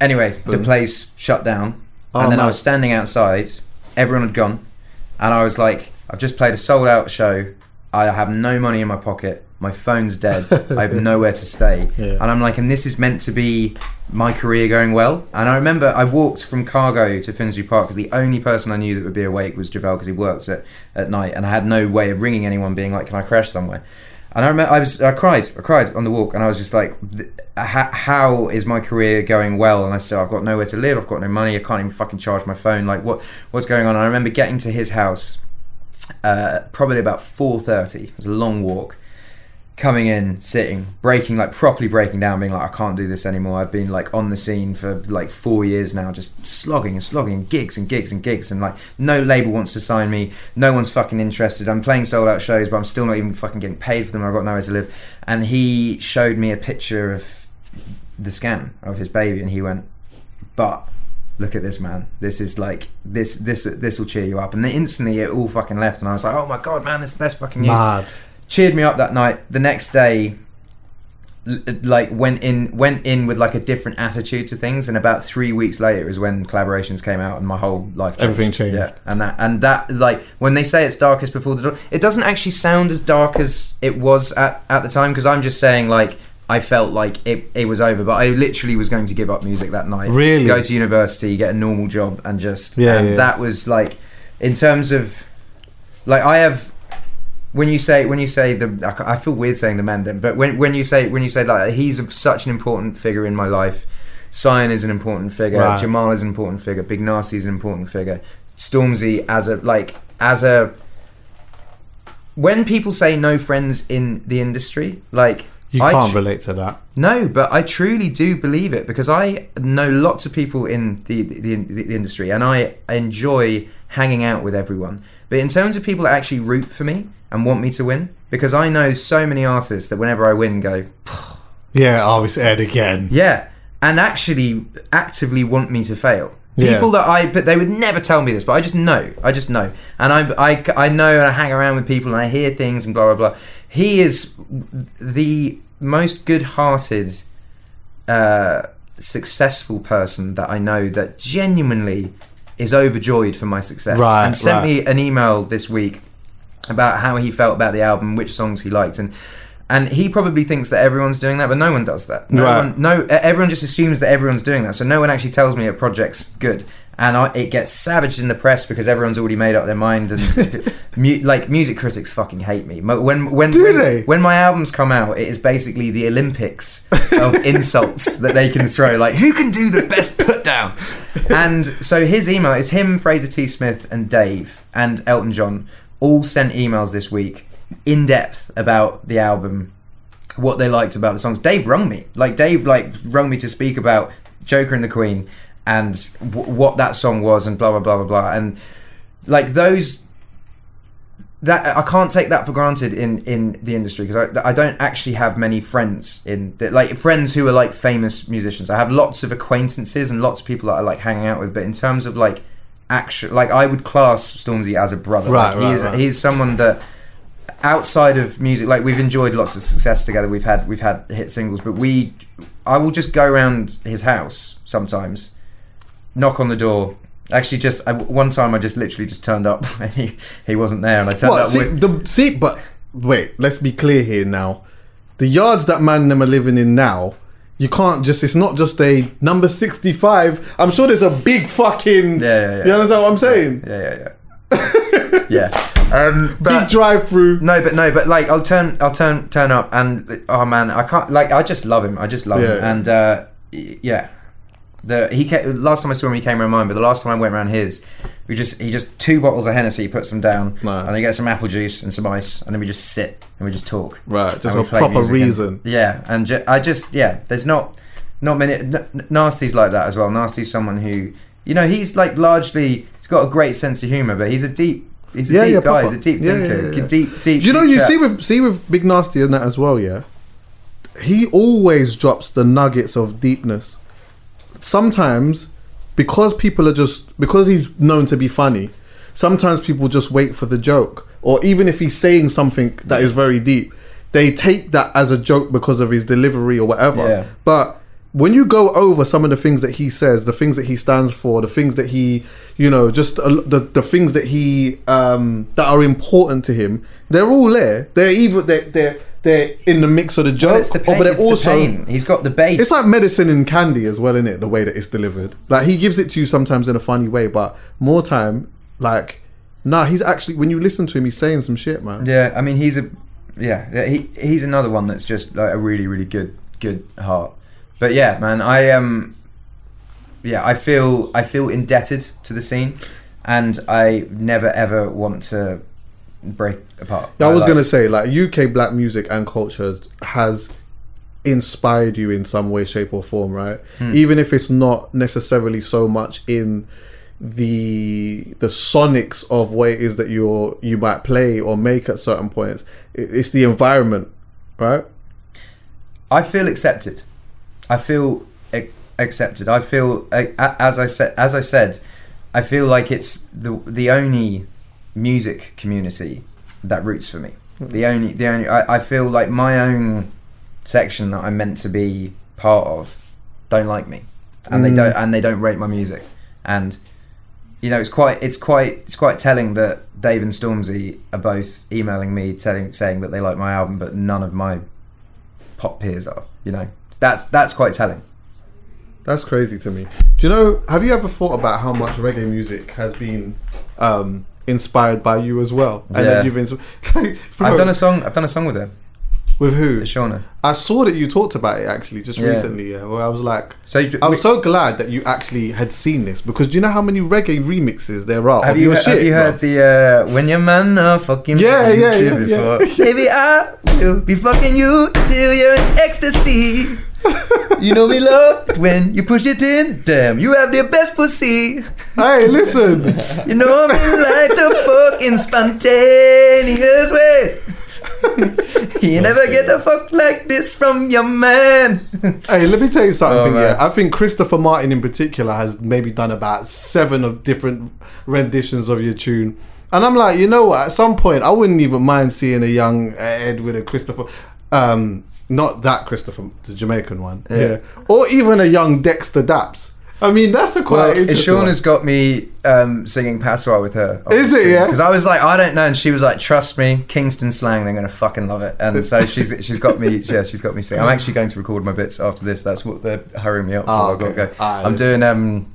anyway, the place shut down, Oh, and then I man. was standing outside. Everyone had gone, and I was like, "I've just played a sold out show. I have no money in my pocket." My phone's dead. I have nowhere to stay. Yeah. And I'm like, and this is meant to be my career going well. And I remember I walked from Cargo to Finsbury Park because the only person I knew that would be awake was Javel because he works at, at night, and I had no way of ringing anyone, being like, "Can I crash somewhere?" And I remember I was I cried, I cried on the walk, and I was just like, "How is my career going well?" And I said, "I've got nowhere to live. I've got no money. I can't even fucking charge my phone. Like, what what's going on?" And I remember getting to his house, uh, probably about four thirty. It was a long walk coming in, sitting, breaking like properly breaking down, being like, I can't do this anymore. I've been like on the scene for like four years now, just slogging and slogging, gigs and gigs and gigs, and like no label wants to sign me, no one's fucking interested. I'm playing sold out shows, but I'm still not even fucking getting paid for them. I've got nowhere to live. And he showed me a picture of the scan of his baby, and he went, but look at this man this is like this this this will cheer you up and then instantly it all fucking left and i was like oh my god man this is the best fucking news Mad. Cheered me up that night the next day like went in went in with like a different attitude to things and about three weeks later is when collaborations came out and my whole life changed. Everything changed. yeah and that and that like when they say it's darkest before the dawn it doesn't actually sound as dark as it was at, at the time because i'm just saying like I felt like it, it was over, but I literally was going to give up music that night. Really? Go to university, get a normal job, and just Yeah, and yeah. that was like, in terms of, like I have when you say when you say the I feel weird saying the man then, but when when you say when you say like he's such an important figure in my life, Sian is an important figure, Right. Jamal is an important figure, Big Nasty is an important figure, Stormzy as a like as a when people say no friends in the industry, like You I can't tr- relate to that. no, but I truly do believe it because I know lots of people in the the, the, the industry, and I enjoy hanging out with everyone. But in terms of people that actually root for me and want me to win, because I know so many artists that whenever I win, go Yeah, I was Ed again. yeah, and actually actively want me to fail. Yes. People that I, but they would never tell me this, but I just know, I just know, and I, I, I know, and I hang around with people, and I hear things, and blah blah blah. He is the most good-hearted, uh, successful person that I know that genuinely is overjoyed for my success, Right, and sent right. me an email this week about how he felt about the album, which songs he liked, and and he probably thinks that everyone's doing that, but no one does that. No Right. one, no, everyone just assumes that everyone's doing that. So no one actually tells me a project's good, and I, it gets savaged in the press because everyone's already made up their mind. And mu- like music critics fucking hate me. When when Do when, they? when my albums come out, it is basically the Olympics of insults that they can throw. Like who can do the best put down? And so his email is him, Fraser T. Smith, and Dave and Elton John all sent emails this week in depth about the album what they liked about the songs. Dave rung me, like Dave, like rung me to speak about Joker and the Queen and w- what that song was, and blah blah blah blah blah, and like those. That I can't take that for granted in in the industry because I, I don't actually have many friends in the, like friends who are like famous musicians. I have lots of acquaintances and lots of people that I like hanging out with, but in terms of like actual, like I would class Stormzy as a brother. Right, like, he right, is right. he's someone that outside of music like we've enjoyed lots of success together we've had we've had hit singles but we i will just go around his house sometimes knock on the door actually just I, one time i just literally just turned up and he, he wasn't there and i turned What? up See, with, the, see, but wait, let's be clear here now. The yards that man them are living in now, you can't just. It's not just a number sixty-five. I'm sure there's a big fucking. Yeah, yeah, yeah. You understand what I'm saying? yeah yeah yeah yeah um but Big drive-through. No, but no, but like I'll turn, I'll turn, turn up, and oh man, I can't. Like I just love him. I just love him, Yeah. and uh, yeah. The he came, last time I saw him, he came around mine, but the last time I went around his, we just he just two bottles of Hennessy, puts them down, Nice. and then get some apple juice and some ice, and then we just sit and we just talk. Right, just And we a play proper music and- reason. yeah, and ju- I just yeah, there's not not many. N- N- Nasty's like that as well. Nasty's someone who you know he's like largely he's got a great sense of humor, but he's a deep. He's a Yeah, deep yeah, guy. proper. He's a deep Yeah, thinker. yeah, yeah. Deep, deep. Do you know deep you see chap. with see with Big Nasty and that as well, yeah? He always drops the nuggets of deepness. Sometimes because people are just because he's known to be funny, sometimes people just wait for the joke. Or even if he's saying something that is very deep, they take that as a joke because of his delivery or whatever. Yeah. But when you go over some of the things that he says, the things that he stands for, the things that he, you know, just l- the the things that he um that are important to him, they're all there. They're even they're they're, they're in the mix of the joke, Well, it's the or- pain. but they're it's also the pain. He's got the base. it's like medicine and candy as well, in it? The way that it's delivered, like he gives it to you sometimes in a funny way, but more time, like, nah, he's actually when you listen to him, he's saying some shit, man. yeah, I mean, he's a yeah, yeah, he he's another one that's just like a really really good good heart. But yeah, man, I um yeah, I feel I feel indebted to the scene, and I never ever want to break apart. Yeah, I was like- gonna say like UK black music and culture has inspired you in some way, shape, or form, right? Hmm. Even if it's not necessarily so much in the the sonics of what it is that you're you might play or make at certain points. It's the environment, right? I feel accepted. I feel ac- accepted. I feel as I said as I said, I feel like it's the the only music community that roots for me. The only the only I, I feel like my own section that I'm meant to be part of don't like me. And they don't and they don't rate my music. And you know, it's quite it's quite it's quite telling that Dave and Stormzy are both emailing me telling saying that they like my album but none of my pop peers are. You know, that's that's quite telling. That's crazy to me. Do you know? Have you ever thought about how much reggae music has been um, inspired by you as well? And Yeah. then you've like, I've done a song. I've done a song with him, with who? Shauna. I saw that you talked about it actually just Yeah. recently. Yeah, where I was like, So you- I we- was so glad that you actually had seen this because do you know how many reggae remixes there are Have of you, your have shit? you heard the uh, when your man uh, fucking Yeah, yeah, yeah, before. yeah. Baby, I will be fucking you till you're in ecstasy. you know me love when you push it in. Damn, you have the best pussy. Hey, listen. You know me like the fucking spontaneous ways. you never get the fuck like this from your man. hey, let me tell you something. Oh, yeah, I think Christopher Martin in particular has maybe done about seven of different renditions of your tune. And I'm like, you know what? At some point, I wouldn't even mind seeing a young Ed with a Christopher, um, not that Christopher, the Jamaican one, yeah, or even a young Dexta Daps. I mean, that's a quite Well, interesting. one. Shauna's got me um, singing patois with her. Is it, yeah? Because I was like, I don't know, and she was like, trust me, Kingston slang, they're gonna fucking love it. And so she's she's got me, yeah, she's got me singing. I'm actually going to record my bits after this. That's what they're hurrying me up for. Oh, I've got to okay. go. Ah, I'm doing um.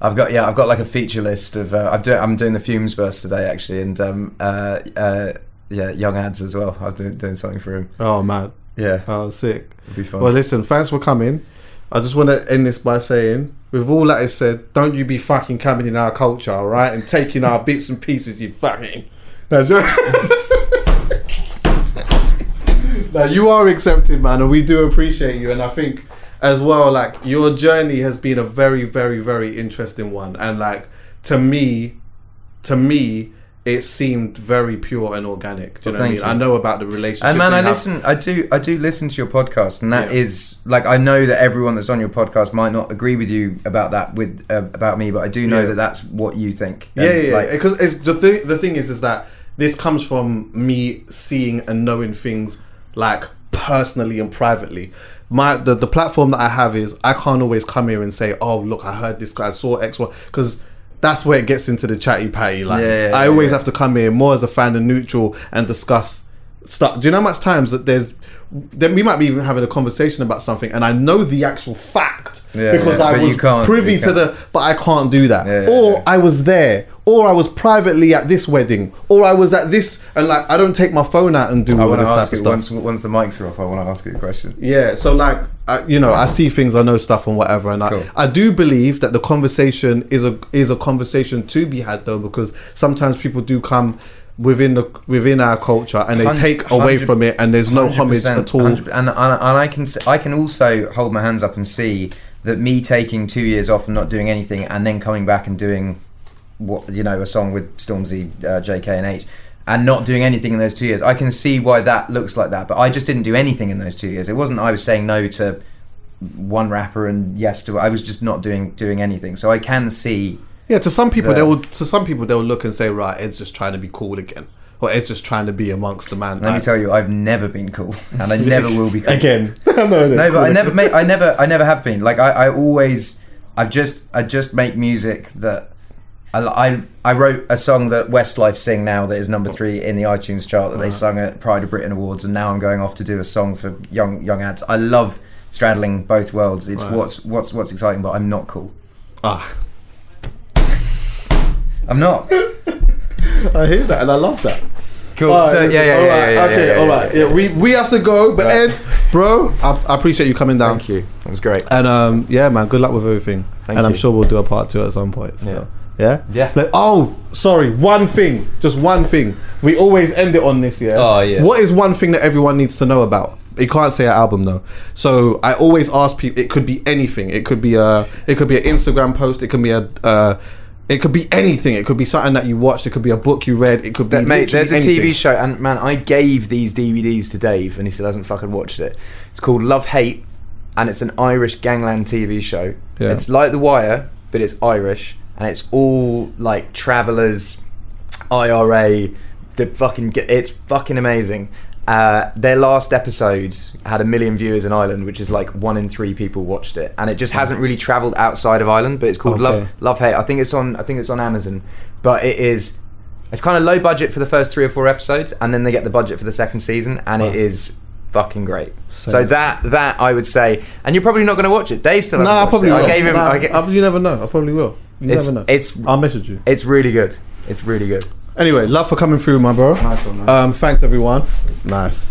I've got yeah, I've got like a feature list of uh, I'm doing I'm doing the Fumez verse today actually, and um uh uh yeah, Young Adz as well. I'm doing doing something for him. Oh man, Yeah, oh sick. it'll be fun. Well, listen, thanks for coming. I just want to end this by saying, with all that is said, don't you be fucking coming in our culture, all right, and taking our bits and pieces, you fucking. That's now you are accepted, man, and we do appreciate you. And I think as well, like your journey has been a very, very, very interesting one. And like to me, to me, it seemed very pure and organic. Do you know what I mean? you. I know about the relationship. And man, I have- listen. I do. I do listen to your podcast, and that Yeah. is like I know that everyone that's on your podcast might not agree with you about that with uh, about me, but I do know Yeah. that that's what you think. Yeah, And, yeah, like, because it's the thing. The thing is, is that this comes from me seeing and knowing things like personally and privately. My the, the platform that I have is I can't always come here and say, "Oh, look, I heard this guy, I saw X one," because that's where it gets into the chatty patty. Like Yeah, I always have to come here more as a fan and neutral and discuss stuff. Do you know how much times that there's then we might be even having a conversation about something and I know the actual fact Yeah, because yeah, I was privy to the but I can't do that. Yeah, or. I was there, or I was privately at this wedding, or I was at this, and like I don't take my phone out and do I all want this to type ask of stuff. once once the mics are off. I want to ask you a question. Yeah, so like I, you know, I see things, I know stuff, and whatever, and Cool. I, I do believe that the conversation is a is a conversation to be had though, because sometimes people do come within the within our culture and they take away from it, and there's no homage at all. and, and and I can I can also hold my hands up and see that me taking two years off and not doing anything, and then coming back and doing what you know a song with Stormzy, uh, Jaykae and Aitch. And not doing anything in those two years, I can see why that looks like that. But I just didn't do anything in those two years. It wasn't I was saying no to one rapper and yes to. I was just not doing doing anything. So I can see Yeah, to some people The- they will. To some people they'll look and say, right, Ed's just trying to be cool again, or Ed's just trying to be amongst the man. Let me tell you, I've never been cool, and I never will be cool. again. no, no, but I never. I never. I never have been. Like I, I always. I've just. I just make music that. I, I I wrote a song that Westlife sing now that is number three in the iTunes chart that they sung at Pride of Britain Awards, and now I'm going off to do a song for young Young Adz. I love straddling both worlds. It's Right. what's what's what's exciting, but I'm not cool. Ah, I'm not. I hear that and I love that. Cool. All right, so yeah, yeah, yeah, all yeah, right, yeah, okay, yeah, yeah, all right. yeah. Yeah, we we have to go, but Right. Ed, bro, I, I appreciate you coming down. Thank you. That was great. And um, yeah, man, good luck with everything. Thank you. and I'm sure we'll do a part two at some point. So, Yeah. Yeah. Yeah. Like, oh, sorry. One thing. Just one thing. We always end it on this. Yeah. Oh, yeah. What is one thing that everyone needs to know about? You can't say an album though. So I always ask people. It could be anything. It could be a. It could be an Instagram post. It could be a. Uh, it could be anything. It could be something that you watched. It could be a book you read. It could be. Mate, there's a TV show, and man, I gave these DVDs to Dave, and he still hasn't fucking watched it. It's called Love Hate, and it's an Irish gangland TV show. Yeah. It's like The Wire, but it's Irish, and it's all like travelers, IRA. The fucking, it's fucking amazing. Uh, their last episode had a million viewers in Ireland, which is like one in three people watched it, and it just hasn't really travelled outside of Ireland. But it's called Okay. Love Love Hate. I think it's on. I think it's on Amazon, but it is. It's kind of low budget for the first three or four episodes, and then they get the budget for the second season, and it is fucking great. So, So- that that I would say, and you're probably not going to watch it. Dave still. No, I probably watched will. I gave him. Nah, I I- you never know. I probably will. You never know. it's- I'll message you. it's really good. It's really good. Anyway, love for coming through, my bro. Nice one, man. Um, thanks everyone. Nice.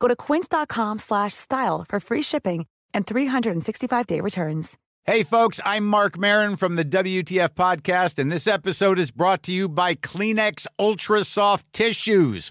Go to quince.com slash style for free shipping and 365-day returns. Hey, folks, I'm Marc Maron from the WTF Podcast, and this episode is brought to you by Kleenex Ultra Soft Tissues,